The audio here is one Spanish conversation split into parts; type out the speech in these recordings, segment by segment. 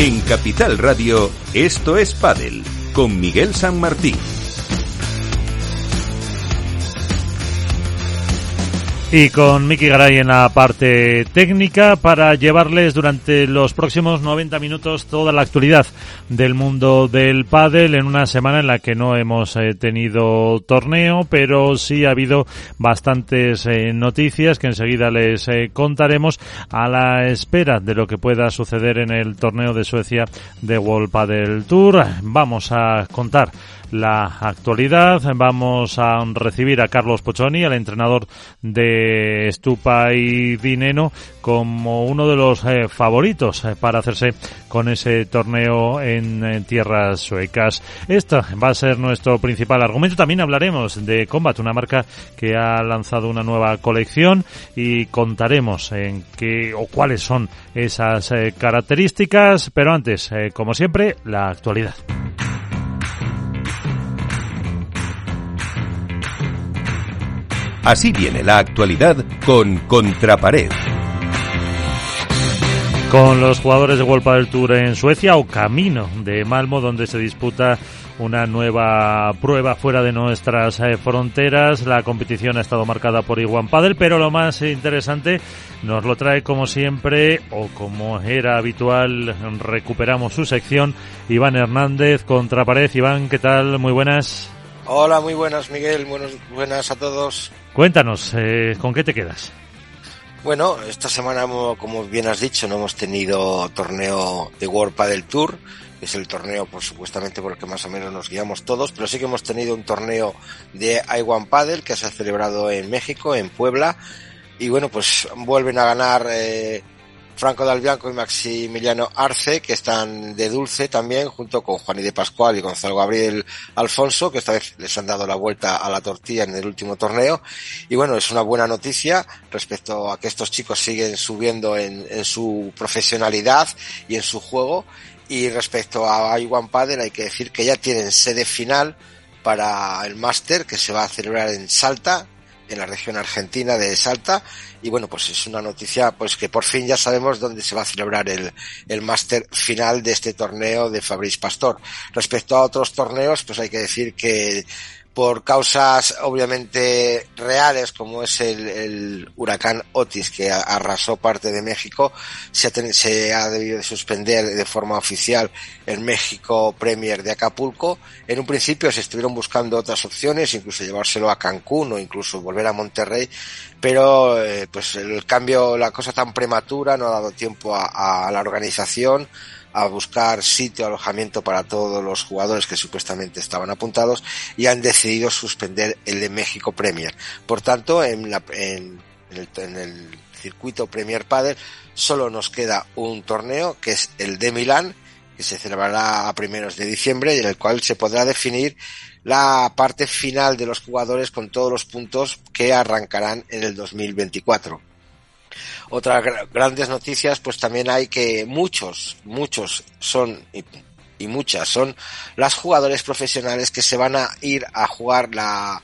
En Capital Radio, esto es Padel, con Miguel San Martín. Y con Miki Garay en la parte técnica para llevarles durante los próximos 90 minutos toda la actualidad del mundo del pádel en una semana en la que no hemos eh, tenido torneo, pero sí ha habido bastantes eh, noticias que enseguida les eh, contaremos a la espera de lo que pueda suceder en el torneo de Suecia de World Padel Tour. Vamos a contar la actualidad. Vamos a recibir a Carlos Pochoni, el entrenador de Estupa y Dineno, como uno de los eh, favoritos eh, para hacerse con ese torneo en, tierras suecas. Este va a ser nuestro principal argumento. También hablaremos de Combat, una marca que ha lanzado una nueva colección y contaremos en qué o cuáles son esas eh, características. Pero antes, como siempre, la actualidad. Así viene la actualidad con Contrapared. Con los jugadores de World del Tour en Suecia o camino de Malmo, donde se disputa una nueva prueba fuera de nuestras eh, fronteras. La competición ha estado marcada por Iguan Padel, pero lo más interesante nos lo trae como siempre o como era habitual. Recuperamos su sección. Iván Hernández, Contrapared. Iván, ¿qué tal? Muy buenas. Hola, muy buenas Miguel, buenas, buenas a todos. Cuéntanos, eh, ¿con qué te quedas? Bueno, esta semana, como bien has dicho, no hemos tenido torneo de World Padel Tour, que es el torneo, por supuestamente, por el que más o menos nos guiamos todos, pero sí que hemos tenido un torneo de I1 Padel que se ha celebrado en México, en Puebla, y bueno, pues vuelven a ganar eh, Franco Dalbianco y Maximiliano Arce, que están de dulce también, junto con Juan y de Pascual y Gonzalo Gabriel Alfonso, que esta vez les han dado la vuelta a la tortilla en el último torneo. Y bueno, es una buena noticia respecto a que estos chicos siguen subiendo en, su profesionalidad y en su juego. Y respecto a Iwan Padel, hay que decir que ya tienen sede final para el máster que se va a celebrar en Salta, en la región argentina de Salta. Y bueno pues es una noticia pues que por fin ya sabemos dónde se va a celebrar el, el máster final de este torneo de Fabrice Pastor. Respecto a otros torneos pues hay que decir que por causas obviamente reales como es el, huracán Otis que arrasó parte de México se ha, se ha, debido de suspender de forma oficial el México Premier de Acapulco en un principio se estuvieron buscando otras opciones incluso llevárselo a Cancún o incluso volver a Monterrey pero eh, pues el cambio la cosa tan prematura no ha dado tiempo a, la organización a buscar sitio, alojamiento para todos los jugadores que supuestamente estaban apuntados y han decidido suspender el de México Premier. Por tanto, en, la, en, el, en el circuito Premier Padel solo nos queda un torneo que es el de Milán que se celebrará a primeros de diciembre y en el cual se podrá definir la parte final de los jugadores con todos los puntos que arrancarán en el 2024. Otras grandes noticias, pues también hay que muchos, muchos son y, muchas son las jugadores profesionales que se van a ir a jugar la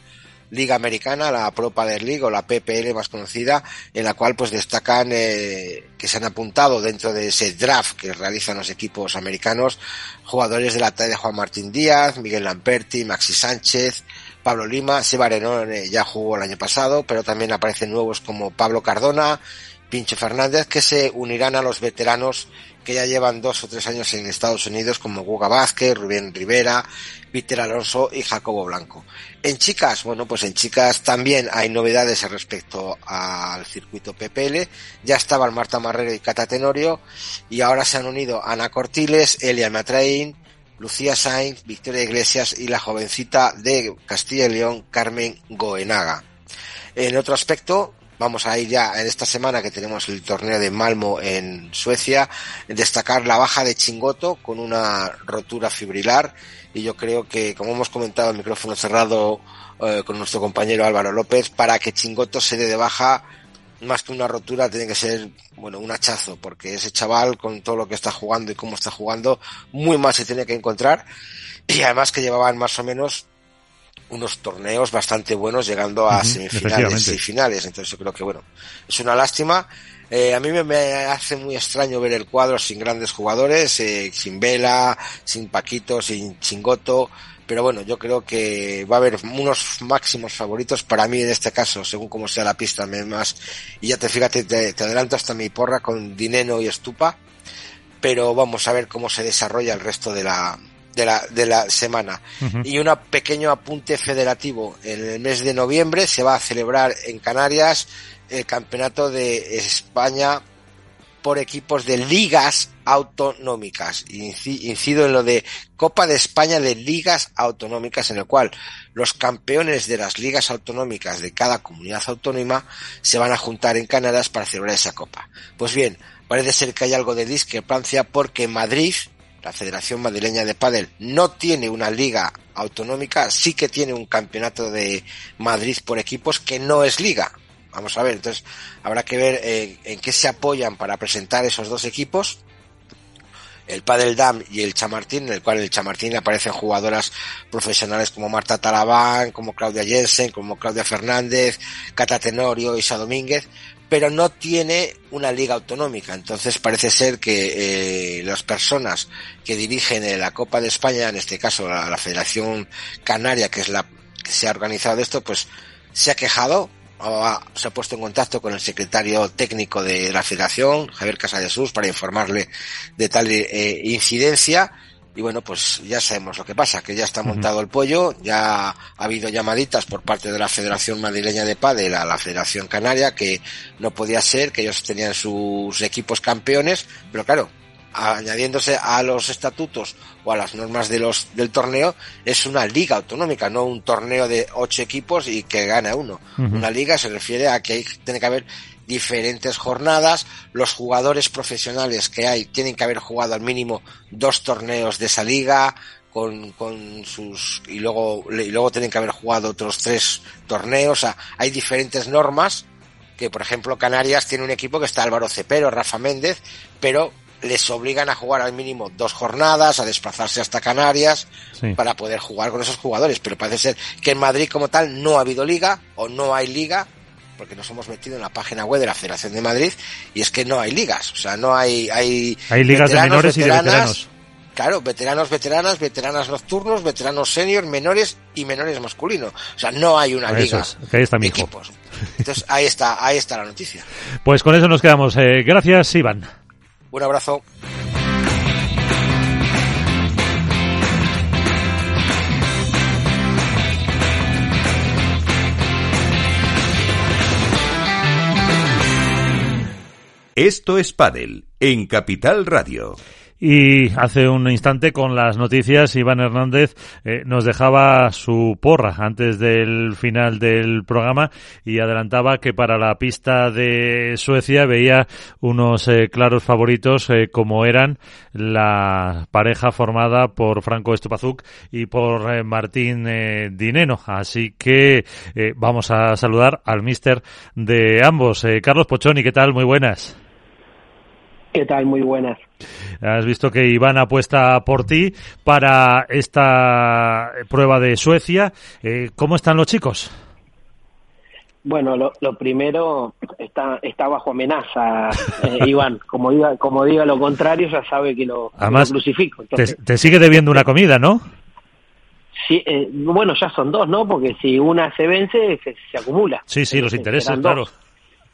Liga Americana, la Pro Padel League o la PPL más conocida, en la cual pues destacan eh, que se han apuntado dentro de ese draft que realizan los equipos americanos jugadores de la talla de Juan Martín Díaz, Miguel Lamperti, Maxi Sánchez, Pablo Lima, Seba Arenón ya jugó el año pasado, pero también aparecen nuevos como Pablo Cardona, Pincho Fernández, que se unirán a los veteranos que ya llevan dos o tres años en Estados Unidos, como Guga Vázquez, Rubén Rivera, Víctor Alonso y Jacobo Blanco. En chicas, bueno, pues en chicas también hay novedades respecto al circuito PPL. Ya estaban Marta Marrero y Cata Tenorio, y ahora se han unido Ana Cortiles, Elia Matraín, Lucía Sainz, Victoria Iglesias y la jovencita de Castilla y León, Carmen Goenaga. En otro aspecto, vamos a ir ya en esta semana que tenemos el torneo de Malmo en Suecia, destacar la baja de Chingoto con una rotura fibrilar. Y yo creo que, como hemos comentado el micrófono cerrado eh, con nuestro compañero Álvaro López, para que Chingoto se dé de baja, más que una rotura, tiene que ser, bueno, un hachazo, porque ese chaval, con todo lo que está jugando y cómo está jugando, muy mal se tiene que encontrar, y además que llevaban más o menos unos torneos bastante buenos llegando a semifinales y finales. Entonces yo creo que bueno, es una lástima. Eh, a mí me, hace muy extraño ver el cuadro sin grandes jugadores, eh, sin Vela, sin Paquito, sin Chingoto. Pero bueno, yo creo que va a haber unos máximos favoritos para mí en este caso, según como sea la pista, más. Y ya te fíjate, te, te adelanto hasta mi porra con Dineno y Estupa. Pero vamos a ver cómo se desarrolla el resto de la, de la, de la semana. Y un pequeño apunte federativo. En el mes de noviembre se va a celebrar en Canarias el campeonato de España por equipos de ligas autonómicas. Incido en lo de Copa de España de ligas autonómicas, en el cual los campeones de las ligas autonómicas de cada comunidad autónoma se van a juntar en Canarias para celebrar esa copa. Pues bien, parece ser que hay algo de discrepancia porque Madrid la Federación Madrileña de Padel no tiene una liga autonómica, sí que tiene un campeonato de Madrid por equipos que no es liga. Vamos a ver, entonces habrá que ver eh, en qué se apoyan para presentar esos dos equipos el Padel Dam y el Chamartín, en el cual el Chamartín aparecen jugadoras profesionales como Marta Talabán, como Claudia Jensen, como Claudia Fernández, Cata Tenorio, Isa Domínguez, pero no tiene una liga autonómica. Entonces parece ser que eh, las personas que dirigen la Copa de España, en este caso la, Federación Canaria, que es la que se ha organizado esto, pues se ha quejado o se ha puesto en contacto con el secretario técnico de la Federación, Javier Casadesus, para informarle de tal eh, incidencia y bueno, pues ya sabemos lo que pasa, que ya está montado el pollo, ya ha habido llamaditas por parte de la Federación Madrileña de Padel a la Federación Canaria que no podía ser, que ellos tenían sus equipos campeones, pero claro, añadiéndose a los estatutos o a las normas de los del torneo, es una liga autonómica, no un torneo de ocho equipos y que gana uno. Una liga se refiere a que hay, tiene que haber diferentes jornadas. Los jugadores profesionales que hay tienen que haber jugado al mínimo dos torneos de esa liga con, con sus y luego y luego tienen que haber jugado otros tres torneos. O sea, hay diferentes normas que, por ejemplo, Canarias tiene un equipo que está Álvaro Cepero, Rafa Méndez, pero les obligan a jugar al mínimo dos jornadas, a desplazarse hasta Canarias para poder jugar con esos jugadores. Pero parece ser que en Madrid como tal no ha habido liga o no hay liga porque nos hemos metido en la página web de la Federación de Madrid y es que no hay ligas, o sea, no hay hay, hay ligas de menores y de veteranos. Claro, veteranos, veteranas, veteranas nocturnos, veteranos senior, menores y menores masculinos. O sea, no hay una liga ahí está de equipos. Entonces, ahí está, ahí está la noticia. Pues con eso nos quedamos. Eh, gracias, Iván. Un abrazo. Esto es Padel en Capital Radio. Y hace un instante con las noticias, Iván Hernández eh, nos dejaba su porra antes del final del programa y adelantaba que para la pista de Suecia veía unos eh, claros favoritos eh, como eran la pareja formada por Franco Estupazuk y por Martín Dineno. Así que vamos a saludar al mister de ambos. Carlos Pochoni, ¿qué tal? Muy buenas. ¿Qué tal? Muy buenas. Has visto que Iván apuesta por ti para esta prueba de Suecia. Eh, ¿Cómo están los chicos? Bueno, lo, primero está, está bajo amenaza, eh, Iván. Como diga, como diga lo contrario, ya sabe que lo, crucifico. te, sigue debiendo una comida, ¿no? Sí, eh, bueno, ya son dos, ¿no? Porque si una se vence, se, acumula. Sí, sí, los intereses, claro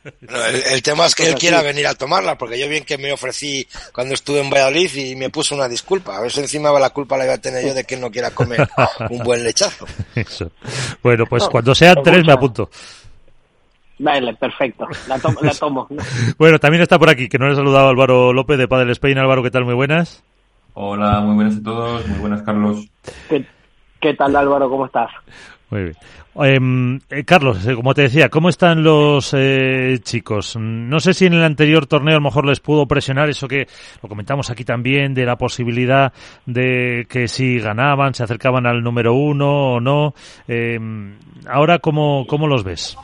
el, tema es que él quiera venir a tomarla, porque yo bien que me ofrecí cuando estuve en Valladolid y me puso una disculpa. A ver si encima la culpa la iba a tener yo de que no quiera comer un buen lechazo. Bueno, pues cuando sean tres me apunto. Vale, perfecto. La, tomo. bueno, también está por aquí, que no le he saludado Álvaro López de Padel Spain. Álvaro, ¿qué tal? Muy buenas. Hola, muy buenas a todos. Muy buenas, Carlos. ¿Qué, qué tal, Álvaro? ¿Cómo estás? Muy bien. Em, eh, Carlos, eh, como te decía, ¿cómo están los eh, chicos? No sé si en el anterior torneo a lo mejor les pudo presionar eso que lo comentamos aquí también de la posibilidad de que si ganaban se acercaban al número uno o no. Em, ahora, ¿cómo, ¿cómo los ves?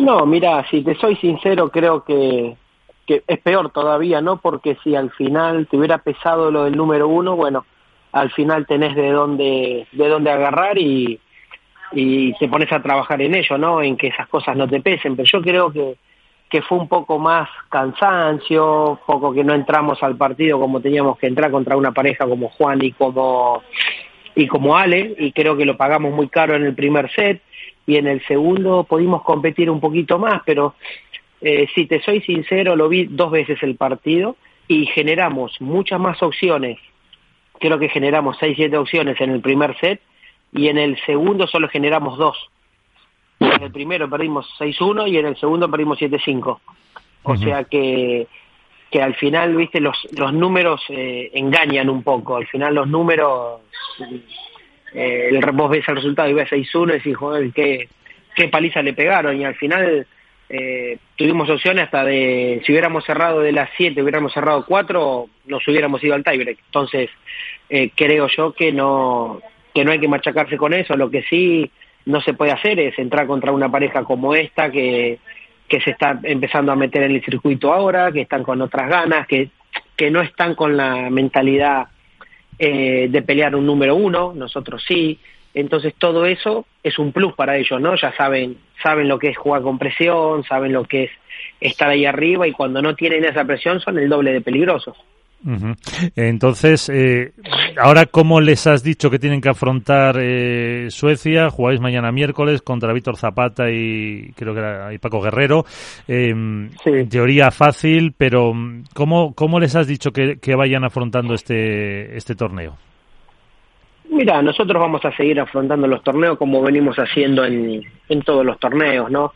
No, mira, si te soy sincero, creo que, que es peor todavía, ¿no? Porque si al final te hubiera pesado lo del número uno, bueno, al final tenés de dónde, de dónde agarrar y, y te pones a trabajar en ello, ¿no? En que esas cosas no te pesen. Pero yo creo que, que fue un poco más cansancio, poco que no entramos al partido como teníamos que entrar contra una pareja como Juan y como y como Ale, y creo que lo pagamos muy caro en el primer set, y en el segundo pudimos competir un poquito más, pero eh, si te soy sincero, lo vi dos veces el partido y generamos muchas más opciones. Creo que generamos seis, siete opciones en el primer set y en el segundo solo generamos dos. En el primero perdimos 6-1 y en el segundo perdimos 7-5. O sea que, que al final, viste, los, los números eh, engañan un poco. Al final los números, eh, el, vos ves el resultado y ves 6-1 y decís, joder, qué, qué paliza le pegaron. Y al final eh, tuvimos opciones hasta de, si hubiéramos cerrado de las 7, hubiéramos cerrado 4, nos hubiéramos ido al tiebreak. Entonces, eh, creo yo que no, que no hay que machacarse con eso. Lo que sí no se puede hacer es entrar contra una pareja como esta que, que se está empezando a meter en el circuito ahora, que están con otras ganas, que, que no están con la mentalidad eh, de pelear un número uno, nosotros sí. Entonces todo eso es un plus para ellos, ¿no? Ya saben, saben lo que es jugar con presión, saben lo que es estar ahí arriba y cuando no tienen esa presión son el doble de peligrosos. Entonces, eh, ahora, ¿cómo les has dicho que tienen que afrontar eh, Suecia? Jugáis mañana miércoles contra Víctor Zapata y creo que era y Paco Guerrero. Em, en teoría fácil, pero ¿cómo, cómo les has dicho que, vayan afrontando este, este torneo? Mira, nosotros vamos a seguir afrontando los torneos como venimos haciendo en, en todos los torneos, ¿no?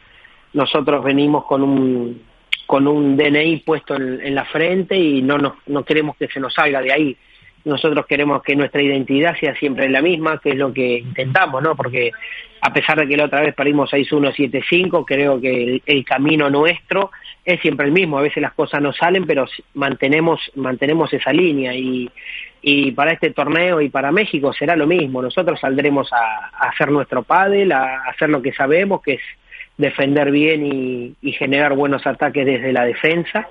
Nosotros venimos con un con un DNI puesto en, la frente y no, nos, no queremos que se nos salga de ahí. Nosotros queremos que nuestra identidad sea siempre la misma, que es lo que intentamos, ¿no? Porque a pesar de que la otra vez perdimos 6-1, 7-5, creo que el, camino nuestro es siempre el mismo. A veces las cosas no salen, pero mantenemos, mantenemos esa línea y, y para este torneo y para México será lo mismo. Nosotros saldremos a, hacer nuestro pádel, a hacer lo que sabemos, que es defender bien y, generar buenos ataques desde la defensa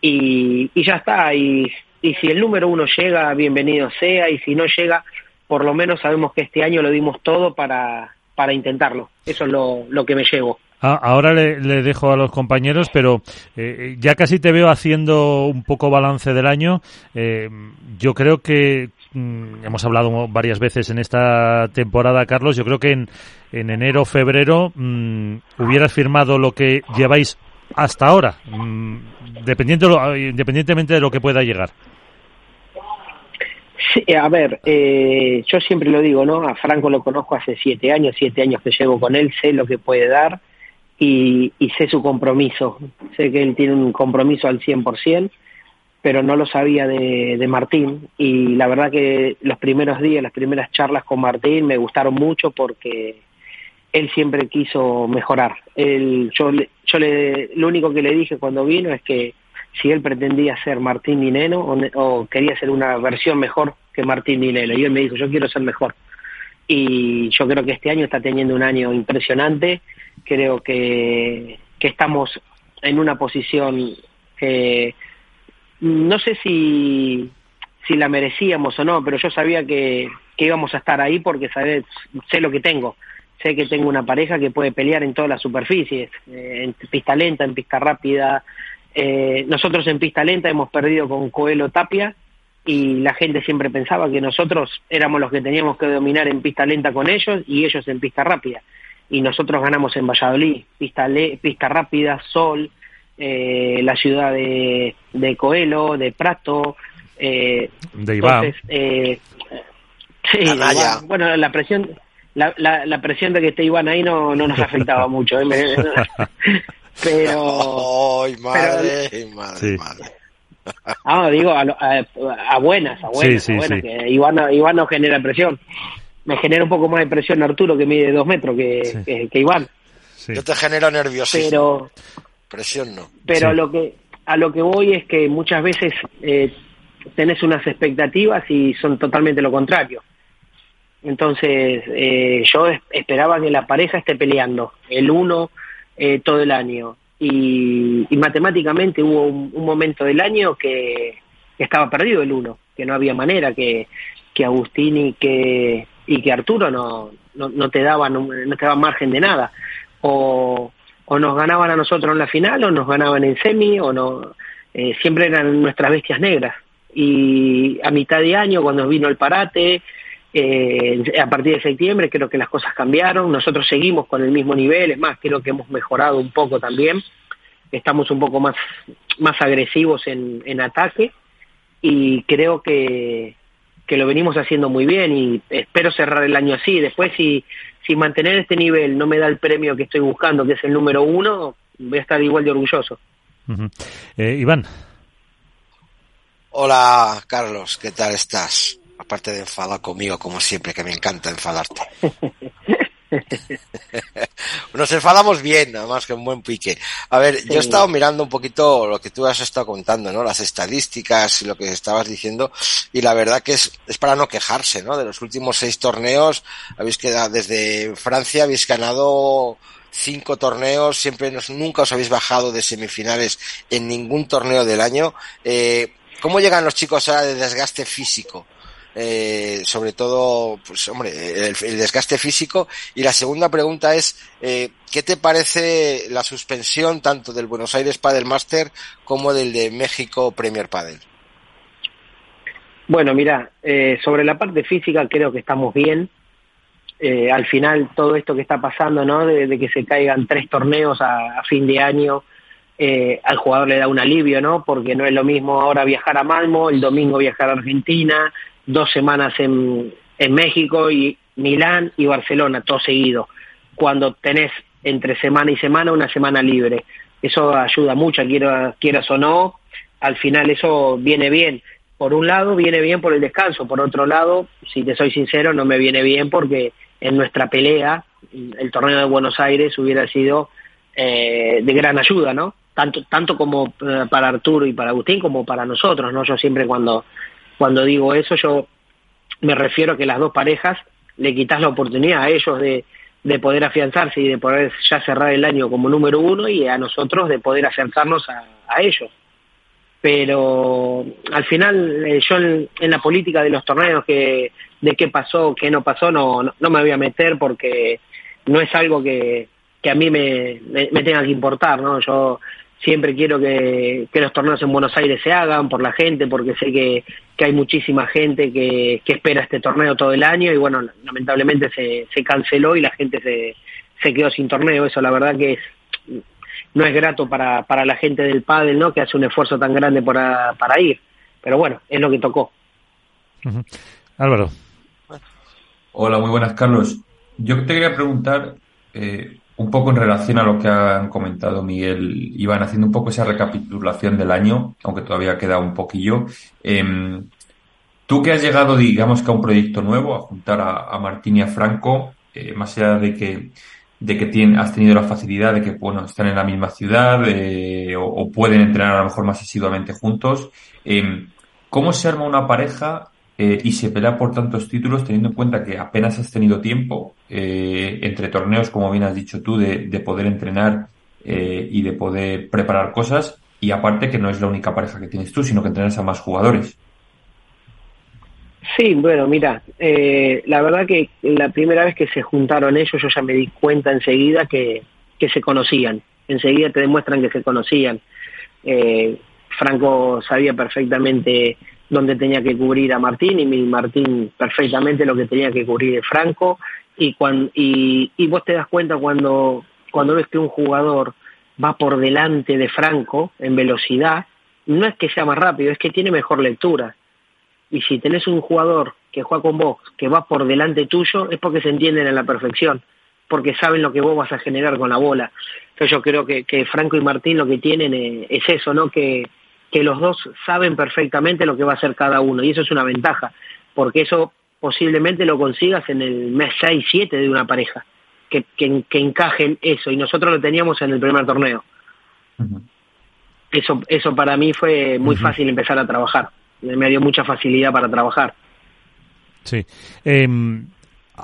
y, ya está. Y, y si el número uno llega, bienvenido sea, y si no llega, por lo menos sabemos que este año lo dimos todo para, para intentarlo. Eso es lo, lo que me llevo. Ah, ahora le, dejo a los compañeros, pero eh, ya casi te veo haciendo un poco balance del año. Eh, yo creo que Mm, hemos hablado varias veces en esta temporada, Carlos. Yo creo que en, en enero, febrero, mm, hubieras firmado lo que lleváis hasta ahora, mm, independientemente de lo que pueda llegar. Sí, a ver, eh, yo siempre lo digo, ¿no? A Franco lo conozco hace siete años, siete años que llevo con él, sé lo que puede dar y, y sé su compromiso. Sé que él tiene un compromiso al 100% pero no lo sabía de, de, Martín y la verdad que los primeros días, las primeras charlas con Martín me gustaron mucho porque él siempre quiso mejorar. Él, yo yo le, lo único que le dije cuando vino es que si él pretendía ser Martín Dineno o, o quería ser una versión mejor que Martín Dineno y él me dijo yo quiero ser mejor y yo creo que este año está teniendo un año impresionante creo que, que estamos en una posición que no sé si, si la merecíamos o no, pero yo sabía que, que íbamos a estar ahí porque sé lo que tengo. Sé que tengo una pareja que puede pelear en todas las superficies, eh, en pista lenta, en pista rápida. Eh, nosotros en pista lenta hemos perdido con Coelho Tapia y la gente siempre pensaba que nosotros éramos los que teníamos que dominar en pista lenta con ellos y ellos en pista rápida. Y nosotros ganamos en Valladolid, pista, le, pista rápida, sol, eh, la ciudad de, de Coelho, de Prato, eh, de Iván. eh, sí, bueno, la presión la, la, presión de que esté Iván ahí no, no nos afectaba mucho, ¿eh? pero, madre, madre, Ah, digo, a, a, buenas, a buenas, a buenas que Iván, Iván no genera presión. Me genera un poco más de presión Arturo, que mide dos metros, que, que, Iván. Yo te genero nerviosismo. Pero, Presión no. Pero a lo que a lo que voy es que muchas veces eh, tenés unas expectativas y son totalmente lo contrario. Entonces, eh, yo esperaba que la pareja esté peleando el uno eh, todo el año. Y, matemáticamente hubo un, momento del año que, estaba perdido el uno, que no había manera, que, que Agustín y que, y que Arturo no, no, no te daban no te daban margen de nada. O, o nos ganaban a nosotros en la final, o nos ganaban en semi, o no, eh, siempre eran nuestras bestias negras. Y a mitad de año, cuando vino el parate, eh, a partir de septiembre creo que las cosas cambiaron, nosotros seguimos con el mismo nivel, es más, creo que hemos mejorado un poco también, estamos un poco más, más agresivos en, en ataque y creo que, que lo venimos haciendo muy bien y espero cerrar el año así. Después, si, si mantener este nivel no me da el premio que estoy buscando, que es el número uno, voy a estar igual de orgulloso. eh, Iván. Hola, Carlos, ¿qué tal estás? Aparte de enfadar conmigo, como siempre, que me encanta enfadarte. Nos enfadamos bien, nada más que un buen pique. A ver, sí. yo he estado mirando un poquito lo que tú has estado contando, ¿no? Las estadísticas y lo que estabas diciendo, y la verdad que es, es para no quejarse, ¿no? De los últimos seis torneos, habéis quedado desde Francia, habéis ganado cinco torneos, siempre nos, nunca os habéis bajado de semifinales en ningún torneo del año. Eh, ¿Cómo llegan los chicos ahora de desgaste físico? Eh, sobre todo, pues hombre, el, desgaste físico. Y la segunda pregunta es, eh, ¿qué te parece la suspensión tanto del Buenos Aires Padel Master como del de México Premier Padel? Bueno, mira, eh, sobre la parte física creo que estamos bien. Eh, al final todo esto que está pasando, ¿no? De, que se caigan tres torneos a, fin de año, al jugador le da un alivio, ¿no? Porque no es lo mismo ahora viajar a Malmo, el domingo viajar a Argentina, dos semanas en, en México y Milán y Barcelona, todo seguido. Cuando tenés entre semana y semana una semana libre. Eso ayuda mucho, quieras, quieras o no, al final eso viene bien. Por un lado viene bien por el descanso, por otro lado, si te soy sincero, no me viene bien porque en nuestra pelea el torneo de Buenos Aires hubiera sido eh, de gran ayuda, ¿no? Tanto, tanto como eh, para Arturo y para Agustín como para nosotros, ¿no? Yo siempre cuando cuando digo eso, yo me refiero a que las dos parejas le quitas la oportunidad a ellos de, de poder afianzarse y de poder ya cerrar el año como número uno y a nosotros de poder acercarnos a, a ellos. Pero al final eh, yo en, la política de los torneos, que de qué pasó, qué no pasó, no, no, no me voy a meter porque no es algo que, que a mí me, me, me tenga que importar, ¿no? Yo siempre quiero que, que, los torneos en Buenos Aires se hagan por la gente, porque sé que, que hay muchísima gente que, que, espera este torneo todo el año y bueno, lamentablemente se, se canceló y la gente se, se quedó sin torneo. Eso la verdad que es no es grato para, para la gente del pádel, ¿no? Que hace un esfuerzo tan grande para, para ir. Pero bueno, es lo que tocó. Uh -huh. Álvaro. Hola, muy buenas, Carlos. Yo te quería preguntar, eh, un poco en relación a lo que han comentado Miguel Iván, haciendo un poco esa recapitulación del año, aunque todavía queda un poquillo. Eh, tú que has llegado, digamos que a un proyecto nuevo, a juntar a, a Martín y a Franco, eh, más allá de que, de que tiene, has tenido la facilidad de que, bueno, están en la misma ciudad eh, o, o, pueden entrenar a lo mejor más asiduamente juntos, eh, ¿cómo se arma una pareja eh, y se pelea por tantos títulos teniendo en cuenta que apenas has tenido tiempo eh, entre torneos, como bien has dicho tú, de, de poder entrenar eh, y de poder preparar cosas y aparte que no es la única pareja que tienes tú, sino que entrenas a más jugadores. Sí, bueno, mira, eh, la verdad que la primera vez que se juntaron ellos yo ya me di cuenta enseguida que, que se conocían, enseguida te demuestran que se conocían. Franco sabía perfectamente dónde tenía que cubrir a Martín y Martín perfectamente lo que tenía que cubrir de Franco y, cuando, y, y vos te das cuenta cuando, cuando ves que un jugador va por delante de Franco en velocidad, no es que sea más rápido, es que tiene mejor lectura. Y si tenés un jugador que juega con vos, que va por delante tuyo, es porque se entienden a la perfección, porque saben lo que vos vas a generar con la bola. Entonces yo creo que, que Franco y Martín lo que tienen es, es eso, ¿no? Que, que los dos saben perfectamente lo que va a hacer cada uno y eso es una ventaja, porque eso posiblemente lo consigas en el mes 6, 7 de una pareja, que, que, que encajen eso y nosotros lo teníamos en el primer torneo. Uh -huh. Eso, eso para mí fue muy uh -huh. fácil empezar a trabajar, me dio mucha facilidad para trabajar. Sí. Eh,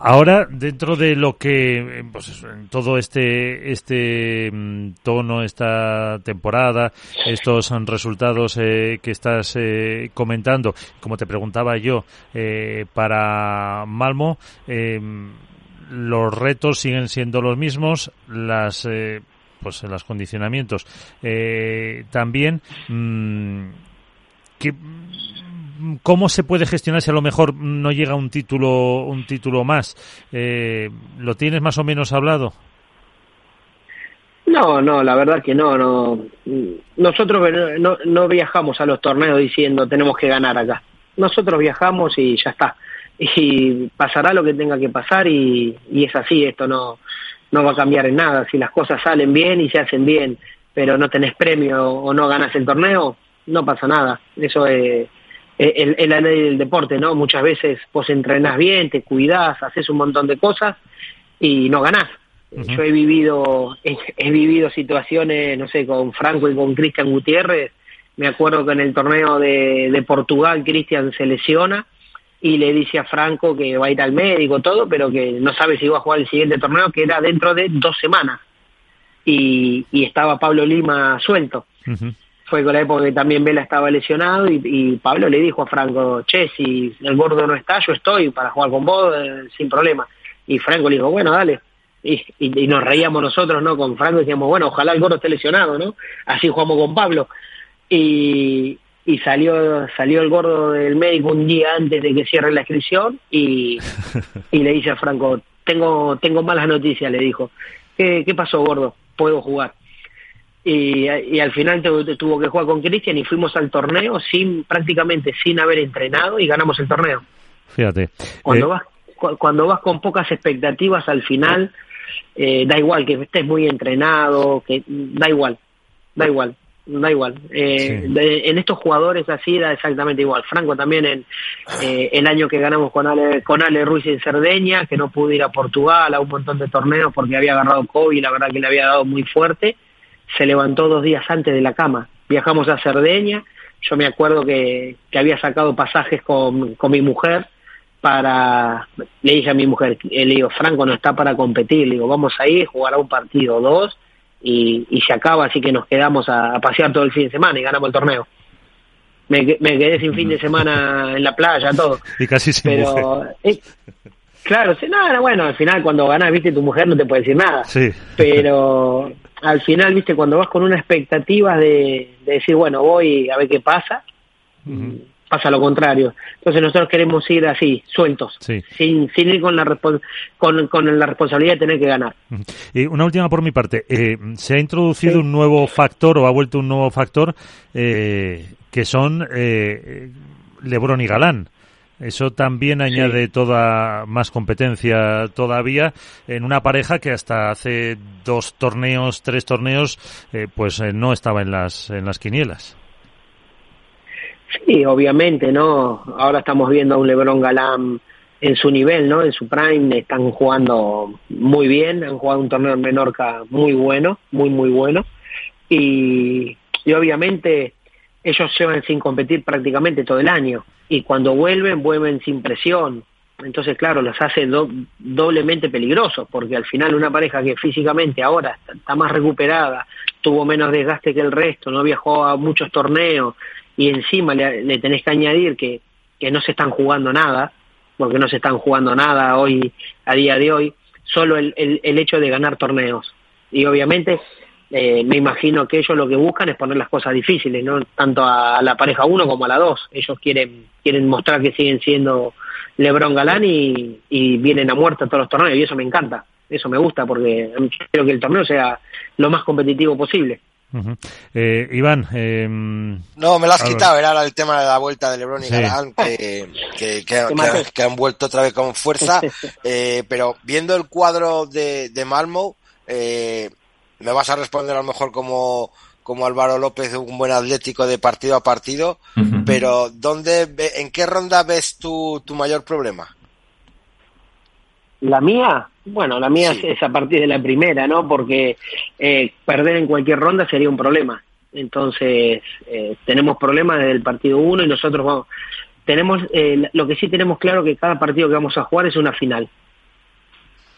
Ahora, dentro de lo que, pues todo este, este mm, tono, esta temporada, estos resultados eh, que estás eh, comentando, como te preguntaba yo, eh, para Malmo, los retos siguen siendo los mismos, las, pues los condicionamientos. También, mm, que ¿Cómo se puede gestionar si a lo mejor no llega un título, un título más? Eh, ¿Lo tienes más o menos hablado? No, no, la verdad que no, no. Nosotros no, no viajamos a los torneos diciendo tenemos que ganar acá. Nosotros viajamos y ya está. Y pasará lo que tenga que pasar y, es así, esto no, no va a cambiar en nada. Si las cosas salen bien y se hacen bien, pero no tenés premio o no ganas el torneo, no pasa nada. Eso es, es la ley del deporte, ¿no? Muchas veces vos entrenás bien, te cuidás, haces un montón de cosas y no ganás. Yo he vivido, he, vivido situaciones, no sé, con Franco y con Cristian Gutiérrez. Me acuerdo que en el torneo de, de Portugal Cristian se lesiona y le dice a Franco que va a ir al médico, todo, pero que no sabe si va a jugar el siguiente torneo, que era dentro de dos semanas. Y, y estaba Pablo Lima suelto fue con la época que también Vela estaba lesionado y, Pablo le dijo a Franco, che, si el gordo no está, yo estoy para jugar con vos eh, sin problema. Y Franco le dijo, bueno, dale. Y, y, nos reíamos nosotros, ¿no? Con Franco decíamos, bueno, ojalá el gordo esté lesionado, ¿no? Así jugamos con Pablo. Y, y salió salió el gordo del médico un día antes de que cierre la inscripción y, y le dice a Franco, tengo, tengo malas noticias, le dijo. ¿Qué, qué pasó, gordo? Puedo jugar y, al final tuvo que jugar con Cristian y fuimos al torneo sin prácticamente sin haber entrenado y ganamos el torneo. Fíjate. Cuando eh, vas cuando vas con pocas expectativas al final eh, da igual que estés muy entrenado, que da igual, da igual, da igual. Eh, en estos jugadores así da exactamente igual. Franco también en el año que ganamos con Ale, con Ale Ruiz en Cerdeña, que no pudo ir a Portugal a un montón de torneos porque había agarrado COVID, la verdad que le había dado muy fuerte se levantó dos días antes de la cama. Viajamos a Cerdeña, yo me acuerdo que, que había sacado pasajes con, con mi mujer para, le dije a mi mujer, le digo, Franco no está para competir, le digo, vamos a ir, jugará un partido o dos y, y se acaba, así que nos quedamos a, pasear todo el fin de semana y ganamos el torneo. Me, me quedé sin fin de semana en la playa, todo. Y casi sin Pero, eh, claro, nada, bueno, al final cuando ganas, viste, tu mujer no te puede decir nada. Sí. Pero al final, viste, cuando vas con una expectativa de, decir, bueno, voy a ver qué pasa, pasa lo contrario. Entonces nosotros queremos ir así, sueltos, sin, sin ir con la, con, con, la responsabilidad de tener que ganar. Y una última por mi parte. Eh, se ha introducido un nuevo factor o ha vuelto un nuevo factor eh, que son eh, Lebron y Galán. Eso también añade toda más competencia todavía en una pareja que hasta hace dos torneos, tres torneos, eh, pues eh, no estaba en las en las quinielas. Sí, obviamente, ¿no? Ahora estamos viendo a un LeBron Galán en su nivel, ¿no? En su prime están jugando muy bien, han jugado un torneo en Menorca muy bueno, muy muy bueno y, y obviamente ellos llevan sin competir prácticamente todo el año y cuando vuelven, vuelven sin presión. Entonces, claro, los hace doblemente peligrosos, porque al final una pareja que físicamente ahora está, más recuperada, tuvo menos desgaste que el resto, no viajó a muchos torneos, y encima le, tenés que añadir que, que no se están jugando nada, porque no se están jugando nada hoy, a día de hoy, solo el, el, el hecho de ganar torneos. Y obviamente eh, me imagino que ellos lo que buscan es poner las cosas difíciles, no tanto a la pareja 1 como a la 2. Ellos quieren quieren mostrar que siguen siendo LeBron Galán y, vienen a muerte a todos los torneos y eso me encanta, eso me gusta porque quiero que el torneo sea lo más competitivo posible. eh, Iván. Em, no, me lo has quitado. Era el tema de la vuelta de LeBron y Galán, que, que, que, han vuelto otra vez con fuerza. eh, pero viendo el cuadro de, de Malmo, eh, me vas a responder a lo mejor como, como Álvaro López, un buen atlético de partido a partido, pero ¿dónde, ¿en qué ronda ves tu, tu mayor problema? La mía, bueno, la mía es a partir de la primera, ¿no? Porque eh, perder en cualquier ronda sería un problema. Entonces, eh, tenemos problemas desde el partido 1 y nosotros vamos, tenemos, eh, lo que sí tenemos claro que cada partido que vamos a jugar es una final.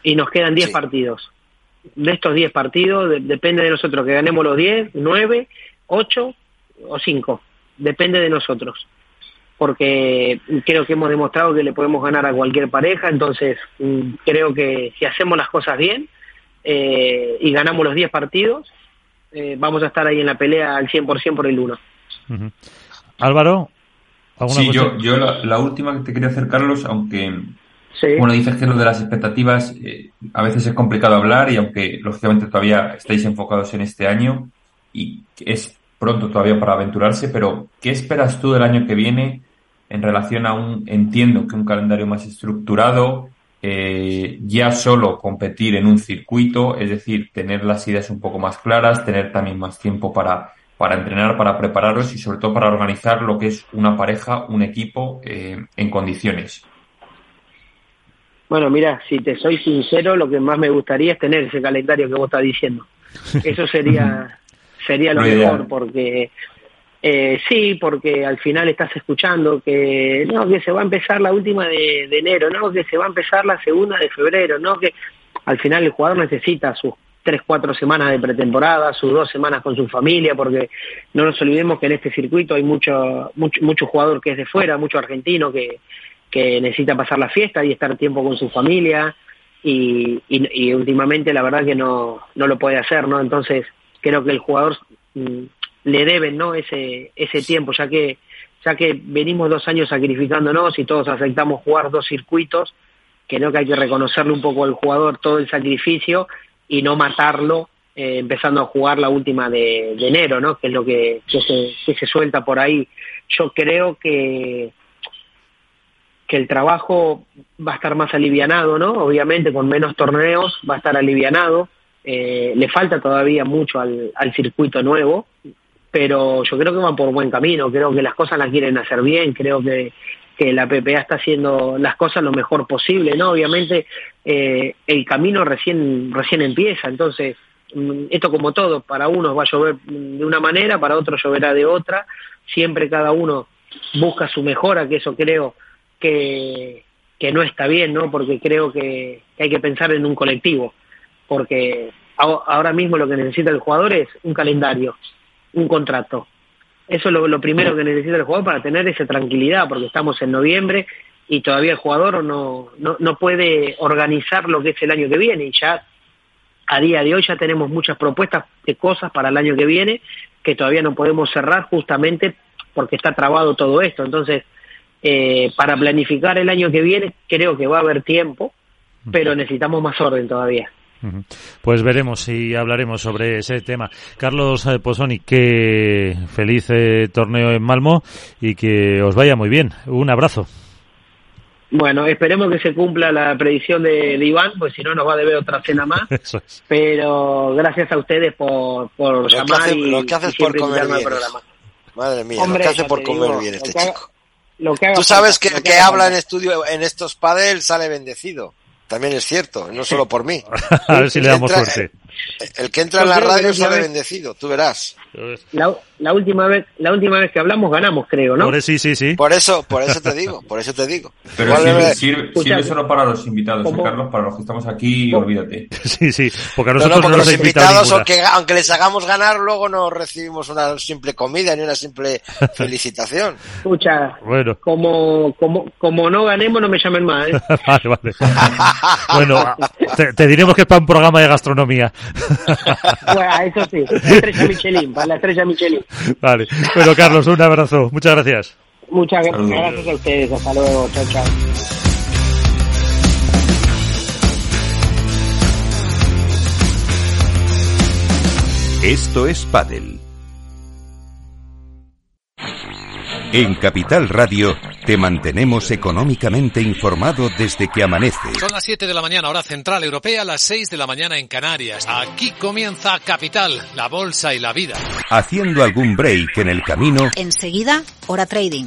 y nos quedan 10 partidos. De estos 10 partidos depende de nosotros que ganemos los 10, 9, 8 o 5. Depende de nosotros. Porque creo que hemos demostrado que le podemos ganar a cualquier pareja, entonces mm, creo que si hacemos las cosas bien eh, y ganamos los 10 partidos, eh, vamos a estar ahí en la pelea al 100% por el 1. Álvaro, Sí, yo, yo la, última que te quería hacer, Carlos, aunque bueno, dices que lo de las expectativas eh, a veces es complicado hablar y aunque lógicamente todavía estáis enfocados en este año y es pronto todavía para aventurarse, pero ¿qué esperas tú del año que viene en relación a un, entiendo que un calendario más estructurado, eh, ya solo competir en un circuito, es decir, tener las ideas un poco más claras, tener también más tiempo para para entrenar, para prepararlos y sobre todo para organizar lo que es una pareja, un equipo eh, en condiciones. Bueno, mira, si te soy sincero, lo que más me gustaría es tener ese calendario que vos estás diciendo. Eso sería sería lo, mejor, porque eh, sí, porque al final estás escuchando que no, que se va a empezar la última de, de, enero, no, que se va a empezar la segunda de febrero, no, que al final el jugador necesita sus tres, cuatro semanas de pretemporada, sus dos semanas con su familia, porque no nos olvidemos que en este circuito hay mucho, mucho, mucho jugador que es de fuera, mucho argentino que, que necesita pasar la fiesta y estar tiempo con su familia y, y, últimamente la verdad que no, no lo puede hacer, ¿no? Entonces creo que el jugador mm, le deben, ¿no? Ese, ese tiempo, ya que, ya que venimos dos años sacrificándonos y todos aceptamos jugar dos circuitos, creo que hay que reconocerle un poco al jugador todo el sacrificio y no matarlo eh, empezando a jugar la última de, enero, ¿no? Que es lo que, se, se suelta por ahí. Yo creo que que el trabajo va a estar más alivianado, ¿no? Obviamente con menos torneos va a estar alivianado. Eh, le falta todavía mucho al, al circuito nuevo, pero yo creo que van por buen camino. Creo que las cosas las quieren hacer bien. Creo que que la PPA está haciendo las cosas lo mejor posible, ¿no? Obviamente eh, el camino recién, recién empieza, entonces mm, esto como todo, para unos va a llover de una manera, para otros lloverá de otra, siempre cada uno busca su mejora, que eso creo que, que no está bien, ¿no? Porque creo que, hay que pensar en un colectivo, porque ahora mismo lo que necesita el jugador es un calendario, un contrato, eso es lo, primero que necesita el jugador para tener esa tranquilidad, porque estamos en noviembre y todavía el jugador no, no, no puede organizar lo que es el año que viene y ya a día de hoy ya tenemos muchas propuestas de cosas para el año que viene que todavía no podemos cerrar justamente porque está trabado todo esto. Entonces, eh, para planificar el año que viene creo que va a haber tiempo, pero necesitamos más orden todavía. Pues veremos y hablaremos sobre ese tema. Carlos eh, Posoni, que feliz eh, torneo en Malmo y que os vaya muy bien. Un abrazo. Bueno, esperemos que se cumpla la predicción de, Iván, pues si no nos va a deber otra cena más. Pero gracias a ustedes por, por llamar y, lo que haces por comer bien. Programa. Madre mía, lo que hace por comer bien este chico. Tú sabes que, el que, habla en estudio en estos padel sale bendecido también es cierto, no solo por mí. a ver si le damos suerte. El que entra en la radio sale bendecido, tú verás. La, la, última vez, la última vez que hablamos ganamos, creo, ¿no? Por, sí, sí, sí. Por eso, por eso te digo, por eso te digo. Pero sirve, sirve, solo para los invitados, ¿eh, Carlos, para los que estamos aquí, olvídate. Sí, sí, porque a nosotros no, no, los invitados, aunque, aunque les hagamos ganar, lugo no recibimos una simple comida ni una simple felicitación. Escucha, bueno. como, como, como no ganemos, no me llamen más, ¿eh? vale, vale. bueno, te, te diremos que es para un programa de gastronomía. bueno, eso sí, la estrella Michelin, para la estrella Michelin. Vale, bueno Carlos, un abrazo, muchas gracias. Muchas gracias a ustedes, hasta luego, chao, chao. Esto es Padel. En Capital Radio te mantenemos económicamente informado desde que amanece. Son las 7 de la mañana, hora central europea, las 6 de la mañana en Canarias. Aquí comienza Capital, la bolsa y la vida. Haciendo algún break en el camino. Enseguida, hora trading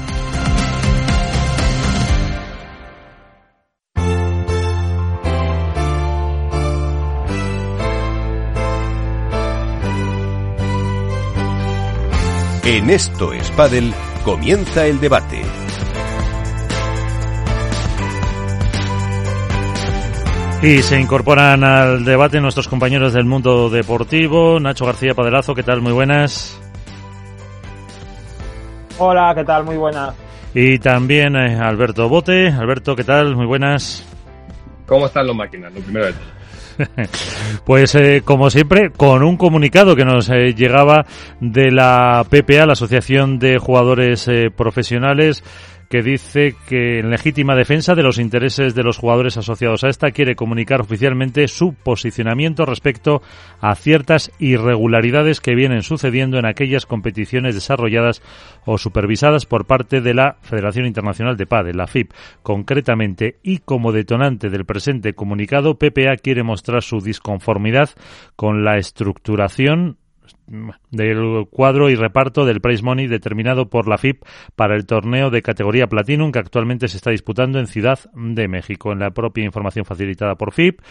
En esto es comienza el debate. Y se incorporan al debate nuestros compañeros del mundo deportivo. Nacho García Padelazo, ¿qué tal? Muy buenas. Hola, ¿qué tal? Muy buenas. Y también eh, Alberto Bote. Alberto, ¿qué tal? Muy buenas. ¿Cómo están los máquinas? Lo primero de todo. Pues eh, como siempre, con un comunicado que nos eh, llegaba de la PPA, la Asociación de Jugadores Profesionales, que dice que en legítima defensa de los intereses de los jugadores asociados a esta quiere comunicar oficialmente su posicionamiento respecto a ciertas irregularidades que vienen sucediendo en aquellas competiciones desarrolladas o supervisadas por parte de la Federación Internacional de Padel, la FIP. Concretamente, y como detonante del presente comunicado, PPA quiere mostrar su disconformidad con la estructuración del cuadro y reparto del prize money determinado por la FIP para el torneo de categoría Platinum que actualmente se está disputando en Ciudad de México. En la propia información facilitada por FIP